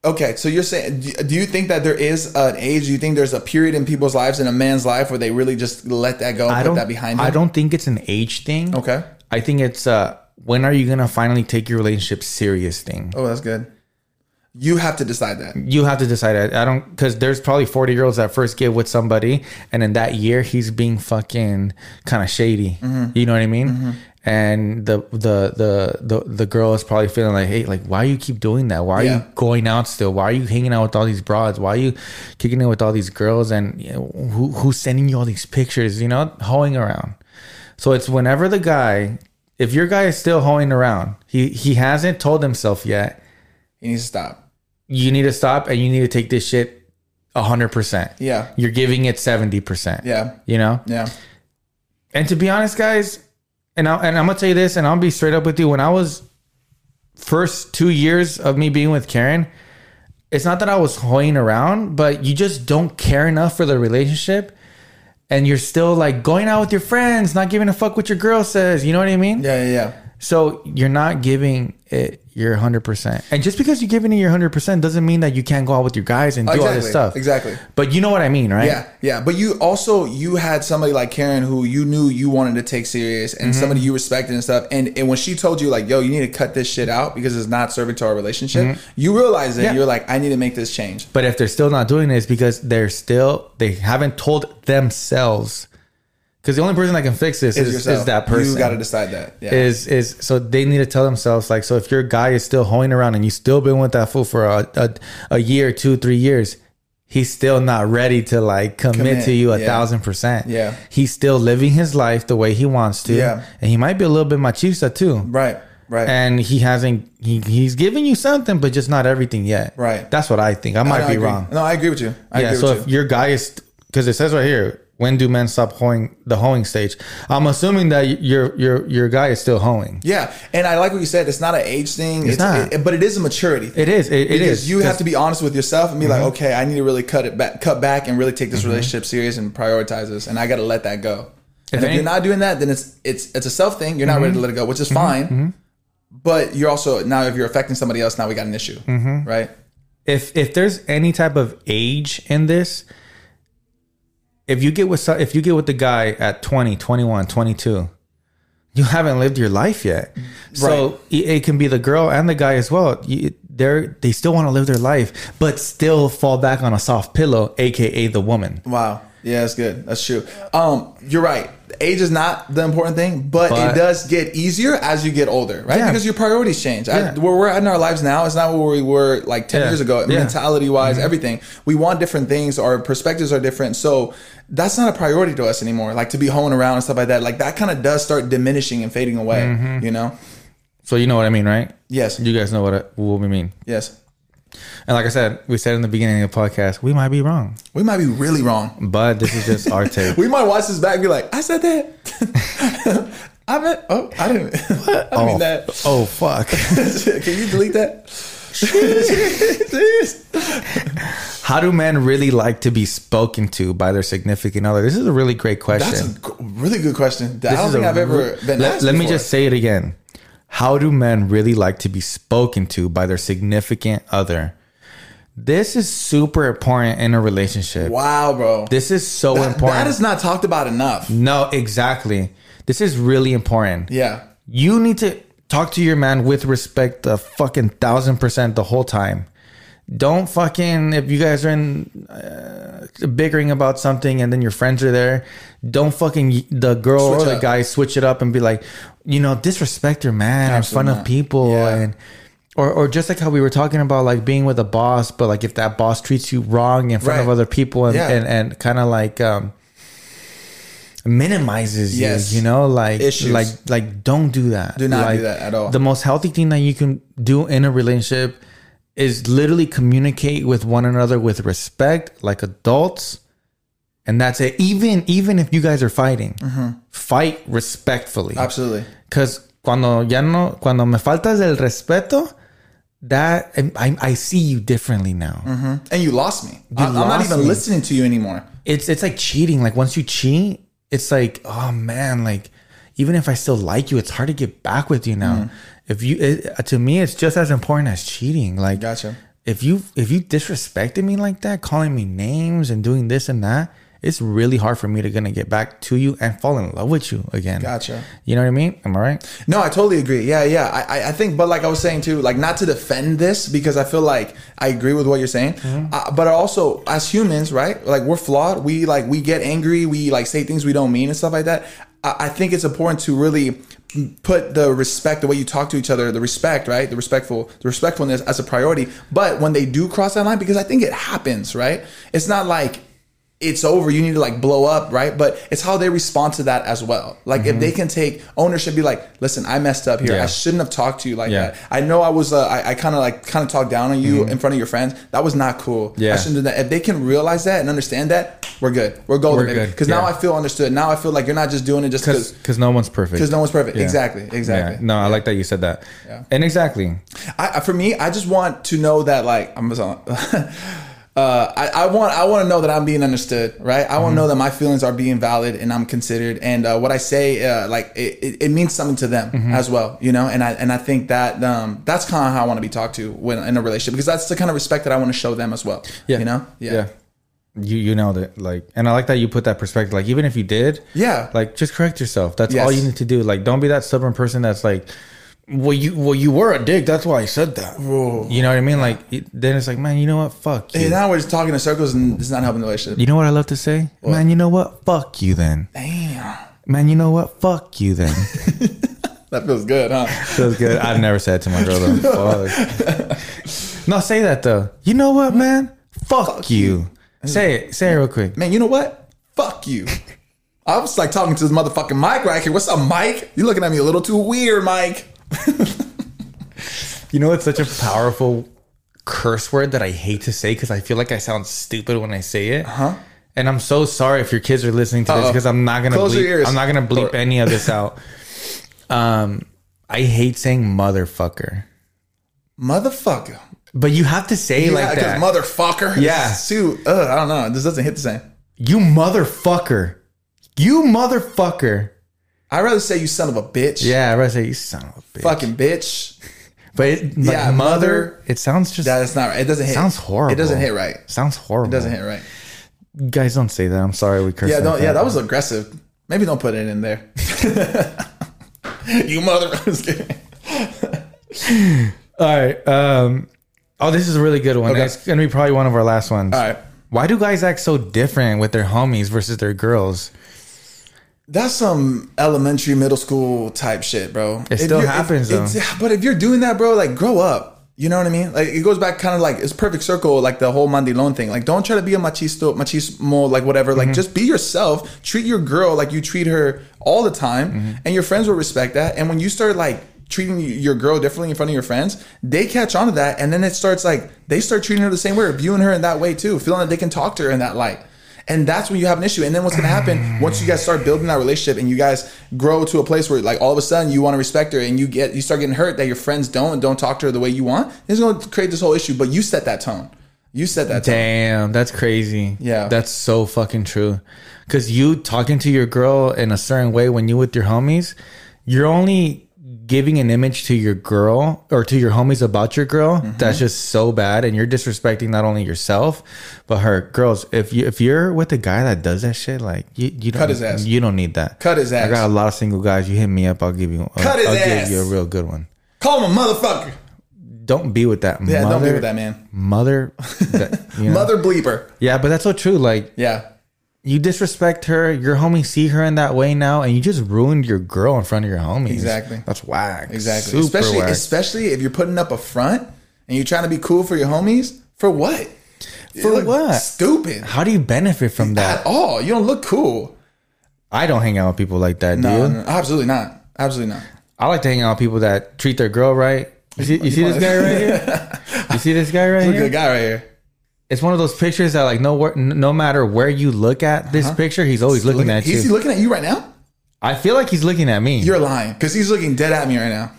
Okay, so you're saying, do you think that there is an age? Do you think there's a period in people's lives, in a man's life, where they really just let that go and I put that behind them? I don't think it's an age thing. Okay. I think it's uh when are you gonna finally take your relationship serious thing. Oh, that's good. You have to decide that. You have to decide. I, I don't because there's probably 40 year olds that first get with somebody, and in that year he's being fucking kind of shady. Mm-hmm. You know what I mean? And the, the the the the girl is probably feeling like, hey, like why are you keep doing that? Why are Yeah. you going out still? Why are you hanging out with all these broads? Why are you kicking it with all these girls? And you know, who who's sending you all these pictures? You know, hoeing around. So it's whenever the guy, if your guy is still hoeing around, he he hasn't told himself yet He needs to stop. you need to stop and you need to take this shit 100%. Yeah. You're giving it 70%. Yeah. You know? Yeah. And to be honest, guys, and, I, and I'm to tell you this and I'll be straight up with you. When I was first two years of me being with Karen, it's not that I was hoeing around, but you just don't care enough for the relationship. And you're still like going out with your friends, not giving a fuck what your girl says. You know what I mean? Yeah, yeah, yeah. So you're not giving it your 100%. And just because you're giving it your 100% doesn't mean that you can't go out with your guys and do all this stuff. exactly. But you know what I mean, right? Yeah, yeah. But you also you had somebody like Karen who you knew you wanted to take serious and Mm-hmm. somebody you respected and stuff. And and when she told you like, yo, you need to cut this shit out because it's not serving to our relationship, you realize that Mm-hmm. Yeah. you're like, I need to make this change. But if they're still not doing this because they're still they haven't told themselves because the only person that can fix this Is is, is that person. You got to decide that. Yeah. Is is so they need to tell themselves like so if your guy is still hoeing around and you still been with that fool for a a, a year, two, three years, he's still not ready to like commit, Commit, to you a yeah. thousand percent. Yeah. he's still living his life the way he wants to. Yeah. and he might be a little bit machista too. right. Right. And he hasn't he he's giving you something, but just not everything yet. Right. That's what I think. I I might know, I be agree. wrong. No, I agree with you. I yeah. agree So with if you. your guy is because it says right here, when do men stop hoeing the hoeing stage? I'm assuming that your your your guy is still hoeing. Yeah, and I like what you said. It's not an age thing. It's, not. it- but it is a maturity. thing. It is. It, it is. you have to be honest with yourself and be Mm-hmm. like, okay, I need to really cut it back, cut back, and really take this relationship serious and prioritize this, and I got to let that go. and if any- you're not doing that, then it's it's it's a self thing. You're not Mm-hmm. ready to let it go, which is fine. But you're also now if you're affecting somebody else, now we got an issue, Mm-hmm. right? if if there's any type of age in this if you get with if you get with the guy at 20 21 22 you haven't lived your life yet. So it, can be the girl and the guy as well. They're they still want to live their life but still fall back on a soft pillow aka the woman. Wow. Yeah, that's good. That's true. Um, you're right. Age is not the important thing, but, But- it does get easier as you get older, right? Yeah. Because your priorities change. I- where we're at in our lives now is not where we were like 10 Yeah. years ago, Yeah. Mm-hmm. mentality wise, everything. We want different things. Our perspectives are different. So that's not a priority to us anymore. Like to be hoeing around and stuff like that. Like that kind of does start diminishing and fading away, Mm-hmm. you know? so you know what i mean right Yes. you guys know what, I, what we mean Yes. And like i said we said in the beginning of the podcast we might be wrong We might be really wrong. but this is just our take We might watch this back and be like, I said that. I meant, oh, I didn't, I didn't mean oh, that. oh fuck Can you delete that? How do men really like to be spoken to by their significant other? This is a really great question. That's a really good question. I don't think I've ever re- been Let, asked let me just say it again. How do men really like to be spoken to by their significant other? This is super important in a relationship. Wow, bro. This is so That- important. that is not talked about enough. no, exactly. This is really important. Yeah. You need to talk to your man with respect a fucking thousand percent the whole time. Don't fucking if you guys are in uh, bickering about something and then your friends are there. Don't fucking the girl Switch or the up. guy switch it up and be like, you know, disrespect your man Absolutely in front of people Yeah. and. Or, or just like how we were talking about like being with a boss, but like if that boss treats you wrong in front of other people and, Yeah. and, and kind of like um minimizes Yes. you, you know, like Issues. like like don't do that. Do not do that at all. The most healthy thing that you can do in a relationship is literally communicate with one another with respect, like adults, and that's it. Even even if you guys are fighting, fight respectfully. Mm-hmm. Absolutely. Because cuando ya no, cuando me faltas el respeto, that I, I see you differently now. And you lost me. I, am not even me. listening to you anymore. it's it's like cheating. Like once you cheat, it's like oh man, like even if I still like you, it's hard to get back with you now. Mm-hmm. If you it, to me, it's just as important as cheating. Like Gotcha. if you if you disrespected me like that, calling me names and doing this and that, it's really hard for me to gonna get back to you and fall in love with you again. Gotcha. You know what I mean? Am I right? No, I totally agree. Yeah, yeah. I, I- I think, but like I was saying too, like not to defend this because I feel like I agree with what you're saying. Mm-hmm. Uh, but also, as humans, right? Like we're flawed. We like we get angry. We like say things we don't mean and stuff like that. I, think it's important to really put the respect, the way you talk to each other, the respect, right? The respectful, the respectfulness as a priority. But when they do cross that line, because I think it happens, right? It's not like it's over. You need to like blow up, right? But it's how they respond to that as well. Like if they can take ownership, be like, listen, I messed up here. Mm-hmm. Yeah. I shouldn't have talked to you like Yeah. that. I know I was, uh, I, I kind of like kind of talked down on you in front of your friends. That was not cool. Mm-hmm. Yeah. I shouldn't do that. If they can realize that and understand that, we're good. We're golden. Because now I feel understood. Now I feel like you're not just doing it just because because no one's perfect. because no one's perfect. Yeah. Exactly. Exactly. Yeah. No, I like that you said that. Yeah. And exactly. I, for me, I just want to know that like I'm. Uh, I, I want I want to know that I'm being understood, right? I want to know that my feelings are being valid and I'm considered, and uh, what I say, uh, like it, it, it means something to them as well, you know. And I and I think that um, that's kind of how I want to be talked to when in a relationship because that's the kind of respect that I want to show them as well. Yeah. you know. Yeah. You you nailed it. Like, and I like that you put that perspective. Like, even if you did, Yeah. like just correct yourself. That's Yes. all you need to do. Like, don't be that stubborn person that's like, well, you well you were a dick. That's why I said that. You know what I mean? Like, it, then it's like, man, you know what? Fuck you. And now we're just talking in circles and it's not helping the relationship. You know what I love to say? Man, you know what? Fuck you then. Damn, Man, you know what? Fuck you then. that feels good, huh? Feels good. I've never said to my girl though. Fuck. no, say that though. You know what, man? Fuck, you. Say it. Say it real quick. Man, you know what? Fuck you. I was like talking to this motherfucking Mike right here. What's up, Mike? You looking at me a little too weird, Mike. You know, it's such a powerful curse word that I hate to say because I feel like I sound stupid when I say it. Huh? And I'm so sorry if your kids are listening to this Uh-oh. because I'm not gonna Close your bleep, ears. I'm not gonna bleep any of this out. Um, I hate saying motherfucker, Motherfucker. but you have to say Yeah, like that. motherfucker. Yeah. Sue. I don't know. This doesn't hit the same. you motherfucker. You motherfucker. I'd rather say you son of a bitch. Yeah, I'd rather say you son of a bitch. Fucking bitch. But it, Yeah, mother, mother- it sounds just That is not right. It doesn't hit. sounds horrible. It doesn't hit right. Sounds horrible. It doesn't hit right. Guys, don't say that. I'm sorry we cursed. Yeah, don't, yeah, that was aggressive. Maybe don't put it in there. you mother. I'm just kidding. All right. Um. Oh, this is a really good one. Okay. It's gonna be probably one of our last ones. All right. Why do guys act so different with their homies versus their girls? That's some elementary, middle school type shit, bro. It still happens, though. But if you're doing that, bro, like grow up. You know what I mean? Like it goes back kind of like it's perfect circle, like the whole mandilon thing. Like don't try to be a machisto, machismo, like whatever. Mm-hmm. Like just be yourself. Treat your girl like you treat her all the time, Mm-hmm. and your friends will respect that. And when you start like treating your girl differently in front of your friends, they catch on to that, and then it starts like they start treating her the same way, or viewing her in that way too, feeling that they can talk to her in that light. And that's when you have an issue. And then what's gonna happen once you guys start building that relationship and you guys grow to a place where like all of a sudden you want to respect her and you get you start getting hurt that your friends don't and don't talk to her the way you want, it's gonna create this whole issue. But you set that tone. You set that tone. Damn, that's crazy. Yeah. that's so fucking true. Because you talking to your girl in a certain way when you with your homies, you're only giving an image to your girl or to your homies about your girl Mm-hmm. that's just so bad, and you're disrespecting not only yourself but her. Girls, if you if you're with a guy that does that shit, like you you don't Cut his ass. You don't need that. Cut his ass I got a lot of single guys. You hit me up, I'll give you. I'll, Cut his I'll ass. give you a real good one. Call him a motherfucker. Don't be with that. Yeah, mother, don't be with that man. Mother, that, you know? Mother bleeper. Yeah, but that's so true. Like Yeah. You disrespect her, your homies see her in that way now, and you just ruined your girl in front of your homies. Exactly. That's whack. Exactly. Super especially whack. especially if you're putting up a front and you're trying to be cool for your homies. For what? You For what? Stupid. How do you benefit from that? At all. You don't look cool. I don't hang out with people like that, No, dude. no, absolutely not. Absolutely not. I like to hang out with people that treat their girl right. You see, you see this guy right here? You see this guy right Look here? good guy right here. It's one of those pictures that, like, no, no matter where you look at this picture, he's always looking Look- at you. Is he looking at you right now? I feel like he's looking at me. You're lying because he's looking dead at me right now.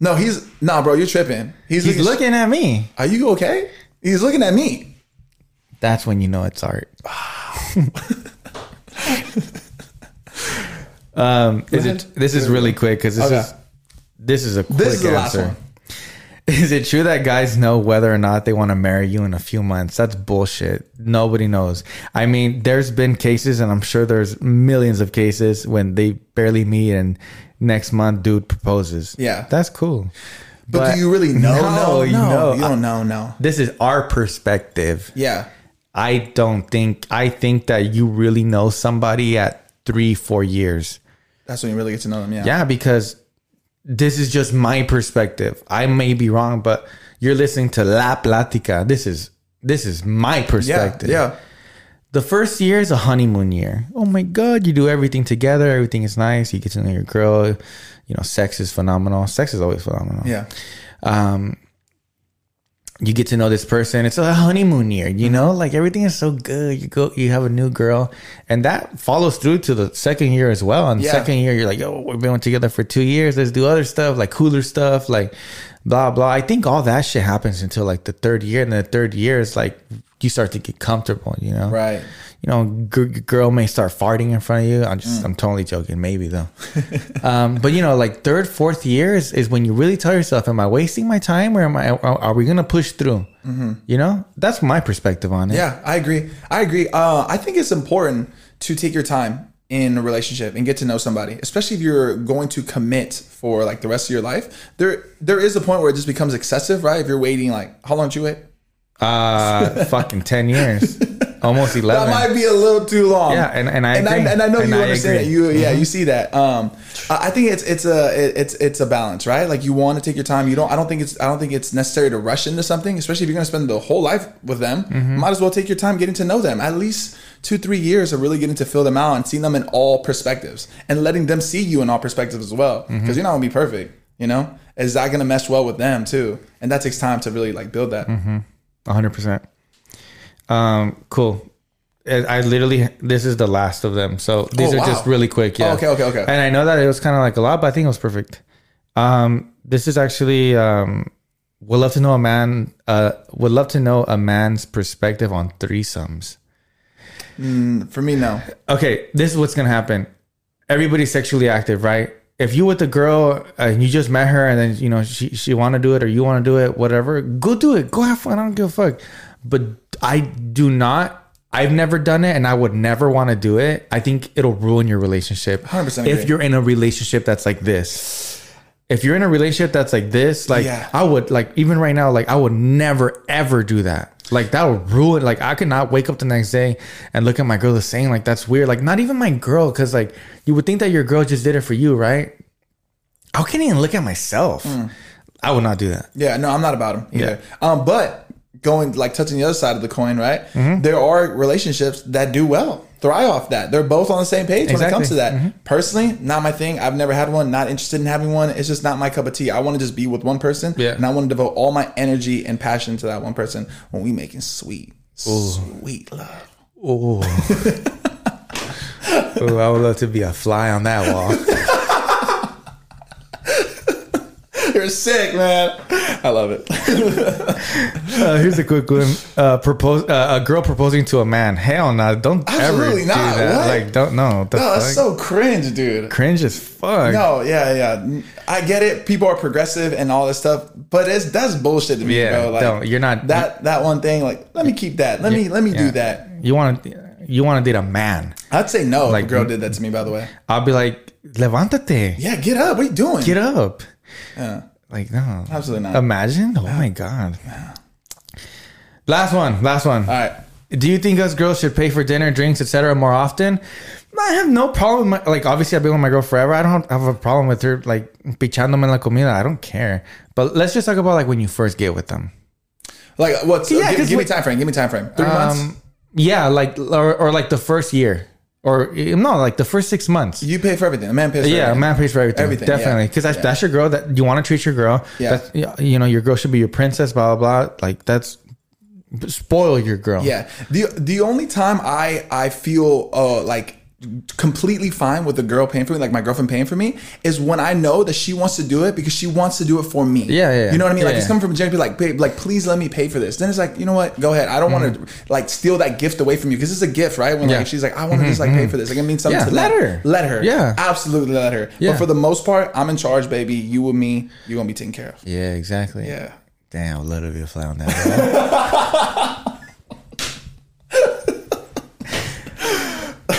No, he's no, bro. You're tripping. He's, he's looking. looking at me. Are you okay? He's looking at me. That's when you know it's art. um, is it? This is really quick because this Okay. is this is a quick This is the last answer. one. Is it true that guys know whether or not they want to marry you in a few months? That's bullshit. Nobody knows. I mean, there's been cases, and I'm sure there's millions of cases when they barely meet, and next month, dude proposes. Yeah. that's cool. But, do you really know? No, No, you no, you don't know. No. This is our perspective. Yeah. I don't think I think that you really know somebody at three, four years. That's when you really get to know them. Yeah. Yeah, because this is just my perspective. I may be wrong, but you're listening to La Platica. This is this is my Yeah. perspective. Yeah. the first year is a honeymoon year. Oh my god, you do everything together. Everything is nice. You get to know your girl. You know, sex is phenomenal. Sex is always phenomenal. Yeah. Um, you get to know this person. It's a honeymoon year. You know, mm-hmm. like everything is so good. You go, you have a new girl, and that follows through to the second year as well. And Yeah. second year, you're like, oh, we've been together for two years. Let's do other stuff, like cooler stuff, like blah blah. I think all that shit happens until like the third year, and the third year is like you start to get comfortable. You know, Right. you know, g- girl may start farting in front of you. I'm just, I'm totally joking, maybe though. um, but you know, like third, fourth year is, is when you really tell yourself, am I wasting my time or am I, are, we going to push through? You know, that's my perspective on it. Yeah, I agree. I agree. Uh, I think it's important to take your time in a relationship and get to know somebody, especially if you're going to commit for like the rest of your life. There, there is a point where it just becomes excessive, right? If you're waiting, like, how long did you wait? Uh, fucking 10 years, almost 11. That might be a little too long. Yeah, and- and I and I, and I know And you I understand it. agree. You yeah, you see that. Um, I think it's it's a it's it's a balance, right? Like you want to take your time. You don't. I don't think it's I don't think it's necessary to rush into something, especially if you're going to spend the whole life with them. Mm-hmm. Might as well take your time getting to know them. At least two three years of really getting to feel them out and seeing them in all perspectives and letting them see you in all perspectives as well. Because Mm-hmm. you're not going to be perfect. You know, is that going to mesh well with them too? And that takes time to really like build that. Mm-hmm. hundred percent. Um, cool. I literally, this is the last of them. So these Oh, are wow. just really quick. Yeah. Oh, okay, okay, okay. And I know that it was kind of like a lot, but I think it was perfect. Um, this is actually, um, would love to know a man, uh, would love to know a man's perspective on threesomes. For me, no. Okay, this is what's gonna happen. Everybody's sexually active, right? If you with a girl and you just met her and then you know she she want to do it or you want to do it, whatever, go do it. Go have fun. I don't give a fuck. But I do not. I've never done it, and I would never want to do it. I think it'll ruin your relationship 100% if agree. you're in a relationship that's like this. If you're in a relationship that's like this, like Yeah. I would like even right now, like I would never ever do that. Like that would ruin. Like I could not wake up the next day and look at my girl the same. Like that's weird. Like not even my girl, because like you would think that your girl just did it for you, right? I can't even look at myself. I would not do that. Yeah, no, I'm not about them either. Um, but going like touching the other side of the coin, right? Mm-hmm. There are relationships that do well, thrive off that. They're both on the same page when it comes to Exactly. Mm-hmm. that. Personally, not my thing. I've never had one. Not interested in having one. It's just not my cup of tea. I want to just be with one person, Yeah. and I want to devote all my energy and passion to that one person when we making sweet, sweet love. Oh, oh, I would love to be a fly on that wall. You're sick, man. I love it. Uh, here's a quick one. Uh, propose uh, a girl proposing to a man. Hell no! Don't ever Absolutely do that. What? Like, don't know. No, that's fuck? so cringe, dude. cringe as fuck. No, yeah, yeah. I get it. People are progressive and all this stuff, but it's that's bullshit to me, Yeah, bro. Like, don't- you're not- that that one thing. Like, let me keep that. Let me let me Yeah. do that. You want to? You want to date a man? I'd say no. Like- if a girl did that to me, by the way. I'll be like, levántate, Yeah, get up. What are you doing? get up. Yeah. Like no, Absolutely not. Imagine. Oh my god. Last one. Last one. All right. Do you think us girls should pay for dinner, drinks, etc. more often? I have no problem. my- Like obviously, I've been with my girl forever. I don't have a problem with her like pichándome en la comida. I don't care. But let's just talk about like when you first get with them. Like, what's? Yeah, give, 'cause give me time frame. Give me time frame. Three months. Um, yeah, like or, or like the first year, or no, like the first six months. You pay for everything. A man pays. For Yeah, a man pays for everything. Everything, definitely, yeah. because that's Yeah. that's your girl. That you want to treat your girl. Yeah. That's, you know, your girl should be your princess. Blah blah blah. Like that's spoil your girl. Yeah. The the only time I I feel uh like completely fine with the girl paying for me, like my girlfriend paying for me, is when I know that she wants to do it because she wants to do it for me. Yeah, yeah, You know what I mean? Like yeah. it's coming from a genuine like, babe, like please let me pay for this. Then it's like, you know what? Go ahead. I don't want to like steal that gift away from you because it's a gift, right? When Mm-hmm. Yeah. Mm-hmm. like she's like, I want to just like pay for this. Like it means something Yeah, to let her. Let her. Yeah. Absolutely let her. Yeah. But for the most part, I'm in charge, baby. You and me, you're gonna be taken care of. Yeah, exactly. Yeah. Damn, love to be a fly on that.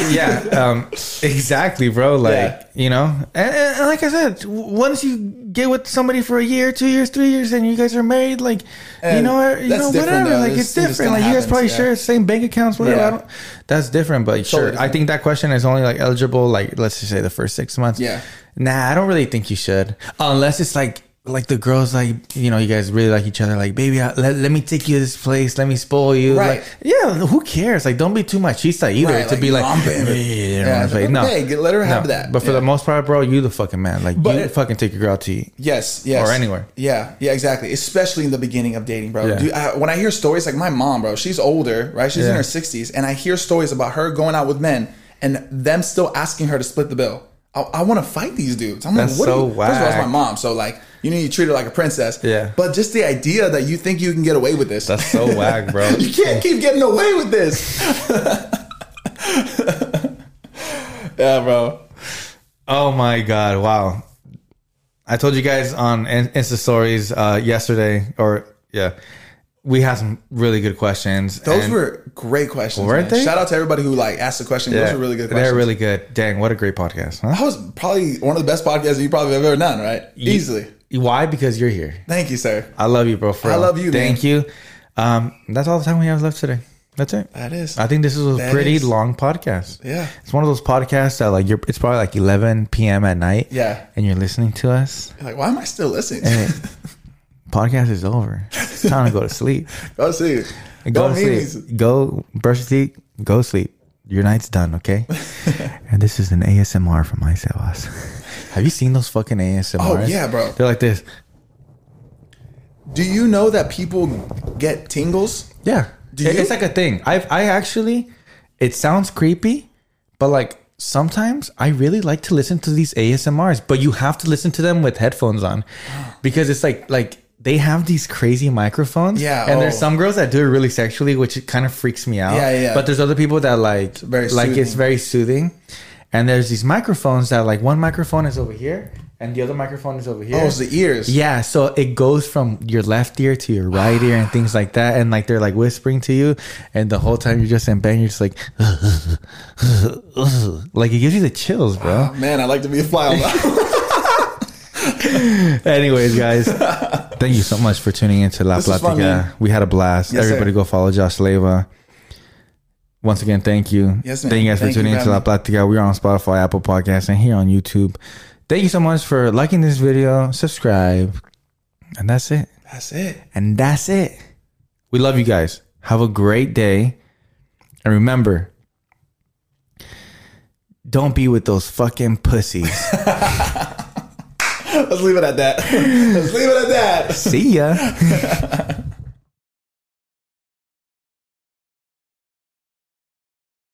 yeah, um, exactly, bro. Like Yeah. you know, and, and like I said, once you get with somebody for a year, two years, three years, and you guys are married, like you know, you know, whatever. though. Like This it's different. Like kinda you guys probably happens, share the same bank accounts, whatever. Yeah. I don't, that's different, but sure. I think that question is only like eligible, like let's just say the first six months. Yeah. Nah, I don't really think you should, unless it's like like the girls like you know you guys really like each other like baby I, let, let me take you to this place let me spoil you Right. like yeah who cares like don't be too machista either Right, to like, be like. "Yeah, Yeah, like, okay, let her have No. that. but for Yeah. the most part bro you the fucking man like But you it- fucking take your girl to eat Yes, yes. Or anywhere. Yeah, yeah, exactly. Especially in the beginning of dating, bro. Yeah. Dude, I, when I hear stories like my mom, bro, she's older, right? She's in her 60s, and I hear stories about her going out with men and them still asking her to split the bill. I, I want to fight these dudes. I'm That's like, what so you, First of all, it's my mom, so like, you need to treat her like a princess. Yeah. But just the idea that you think you can get away with this. that's so whack bro you can't keep getting away with this. yeah, bro. Oh my god! Wow. I told you guys on In- Insta stories uh, yesterday, or yeah, we had some really good questions. Those were great questions. Weren't man. they? Shout out to everybody who like asked the question. yeah, Those were really good questions. They're really good. Dang, what a great podcast! Huh? That was probably one of the best podcasts you probably have ever done, right? Easily. Why? Because you're here. Thank you, sir. I love you, bro. For I love you, Thank you. Um, that's all the time we have left today. That's it. That is. I think this is a That pretty is. long podcast. Yeah. It's one of those podcasts that like you're. It's probably like 11 p.m. at night. Yeah. And you're listening to us. You're like, why am I still listening? Hey, podcast is over. It's time to go to sleep. Go see. Go Go to sleep. Go brush your teeth. Go sleep. Your night's done, okay? and this is an ASMR from myself. Have you seen those fucking ASMRs? Oh, yeah, bro. They're like this. Do you know that people get tingles? Yeah. Do It- you? It's like a thing. I I actually it sounds creepy, but like sometimes I really like to listen to these ASMRs, but you have to listen to them with headphones on because it's like like they have these crazy microphones. Yeah, And there's oh. some girls that do it really sexually, which it kind of freaks me out. Yeah, yeah, yeah. But there's other people that like very like it's very soothing. And there's these microphones that like one microphone is over here and the other microphone is over here. Oh, it's the ears. Yeah, so it goes from your left ear to your right ear and things like that, and like they're like whispering to you, and the whole time you're just in bed, you're just like, like it gives you the chills, bro. Ah, man, I'd like to be a fly on that. Anyways, guys, thank you so much for tuning into La This was fun, Platica. we had a blast. Yes, Everybody, sir. go follow Josh Leyva. Once again, thank you. Yes, man. Thank you guys for Thank you tuning for into La Platica. We are on Spotify, Apple Podcasts, and here on YouTube. Thank you so much for liking this video, subscribe, and that's it. That's it. And that's it. We love you guys. Have a great day. And remember, don't be with those fucking pussies. Let's leave it at that. Let's leave it at that. See ya.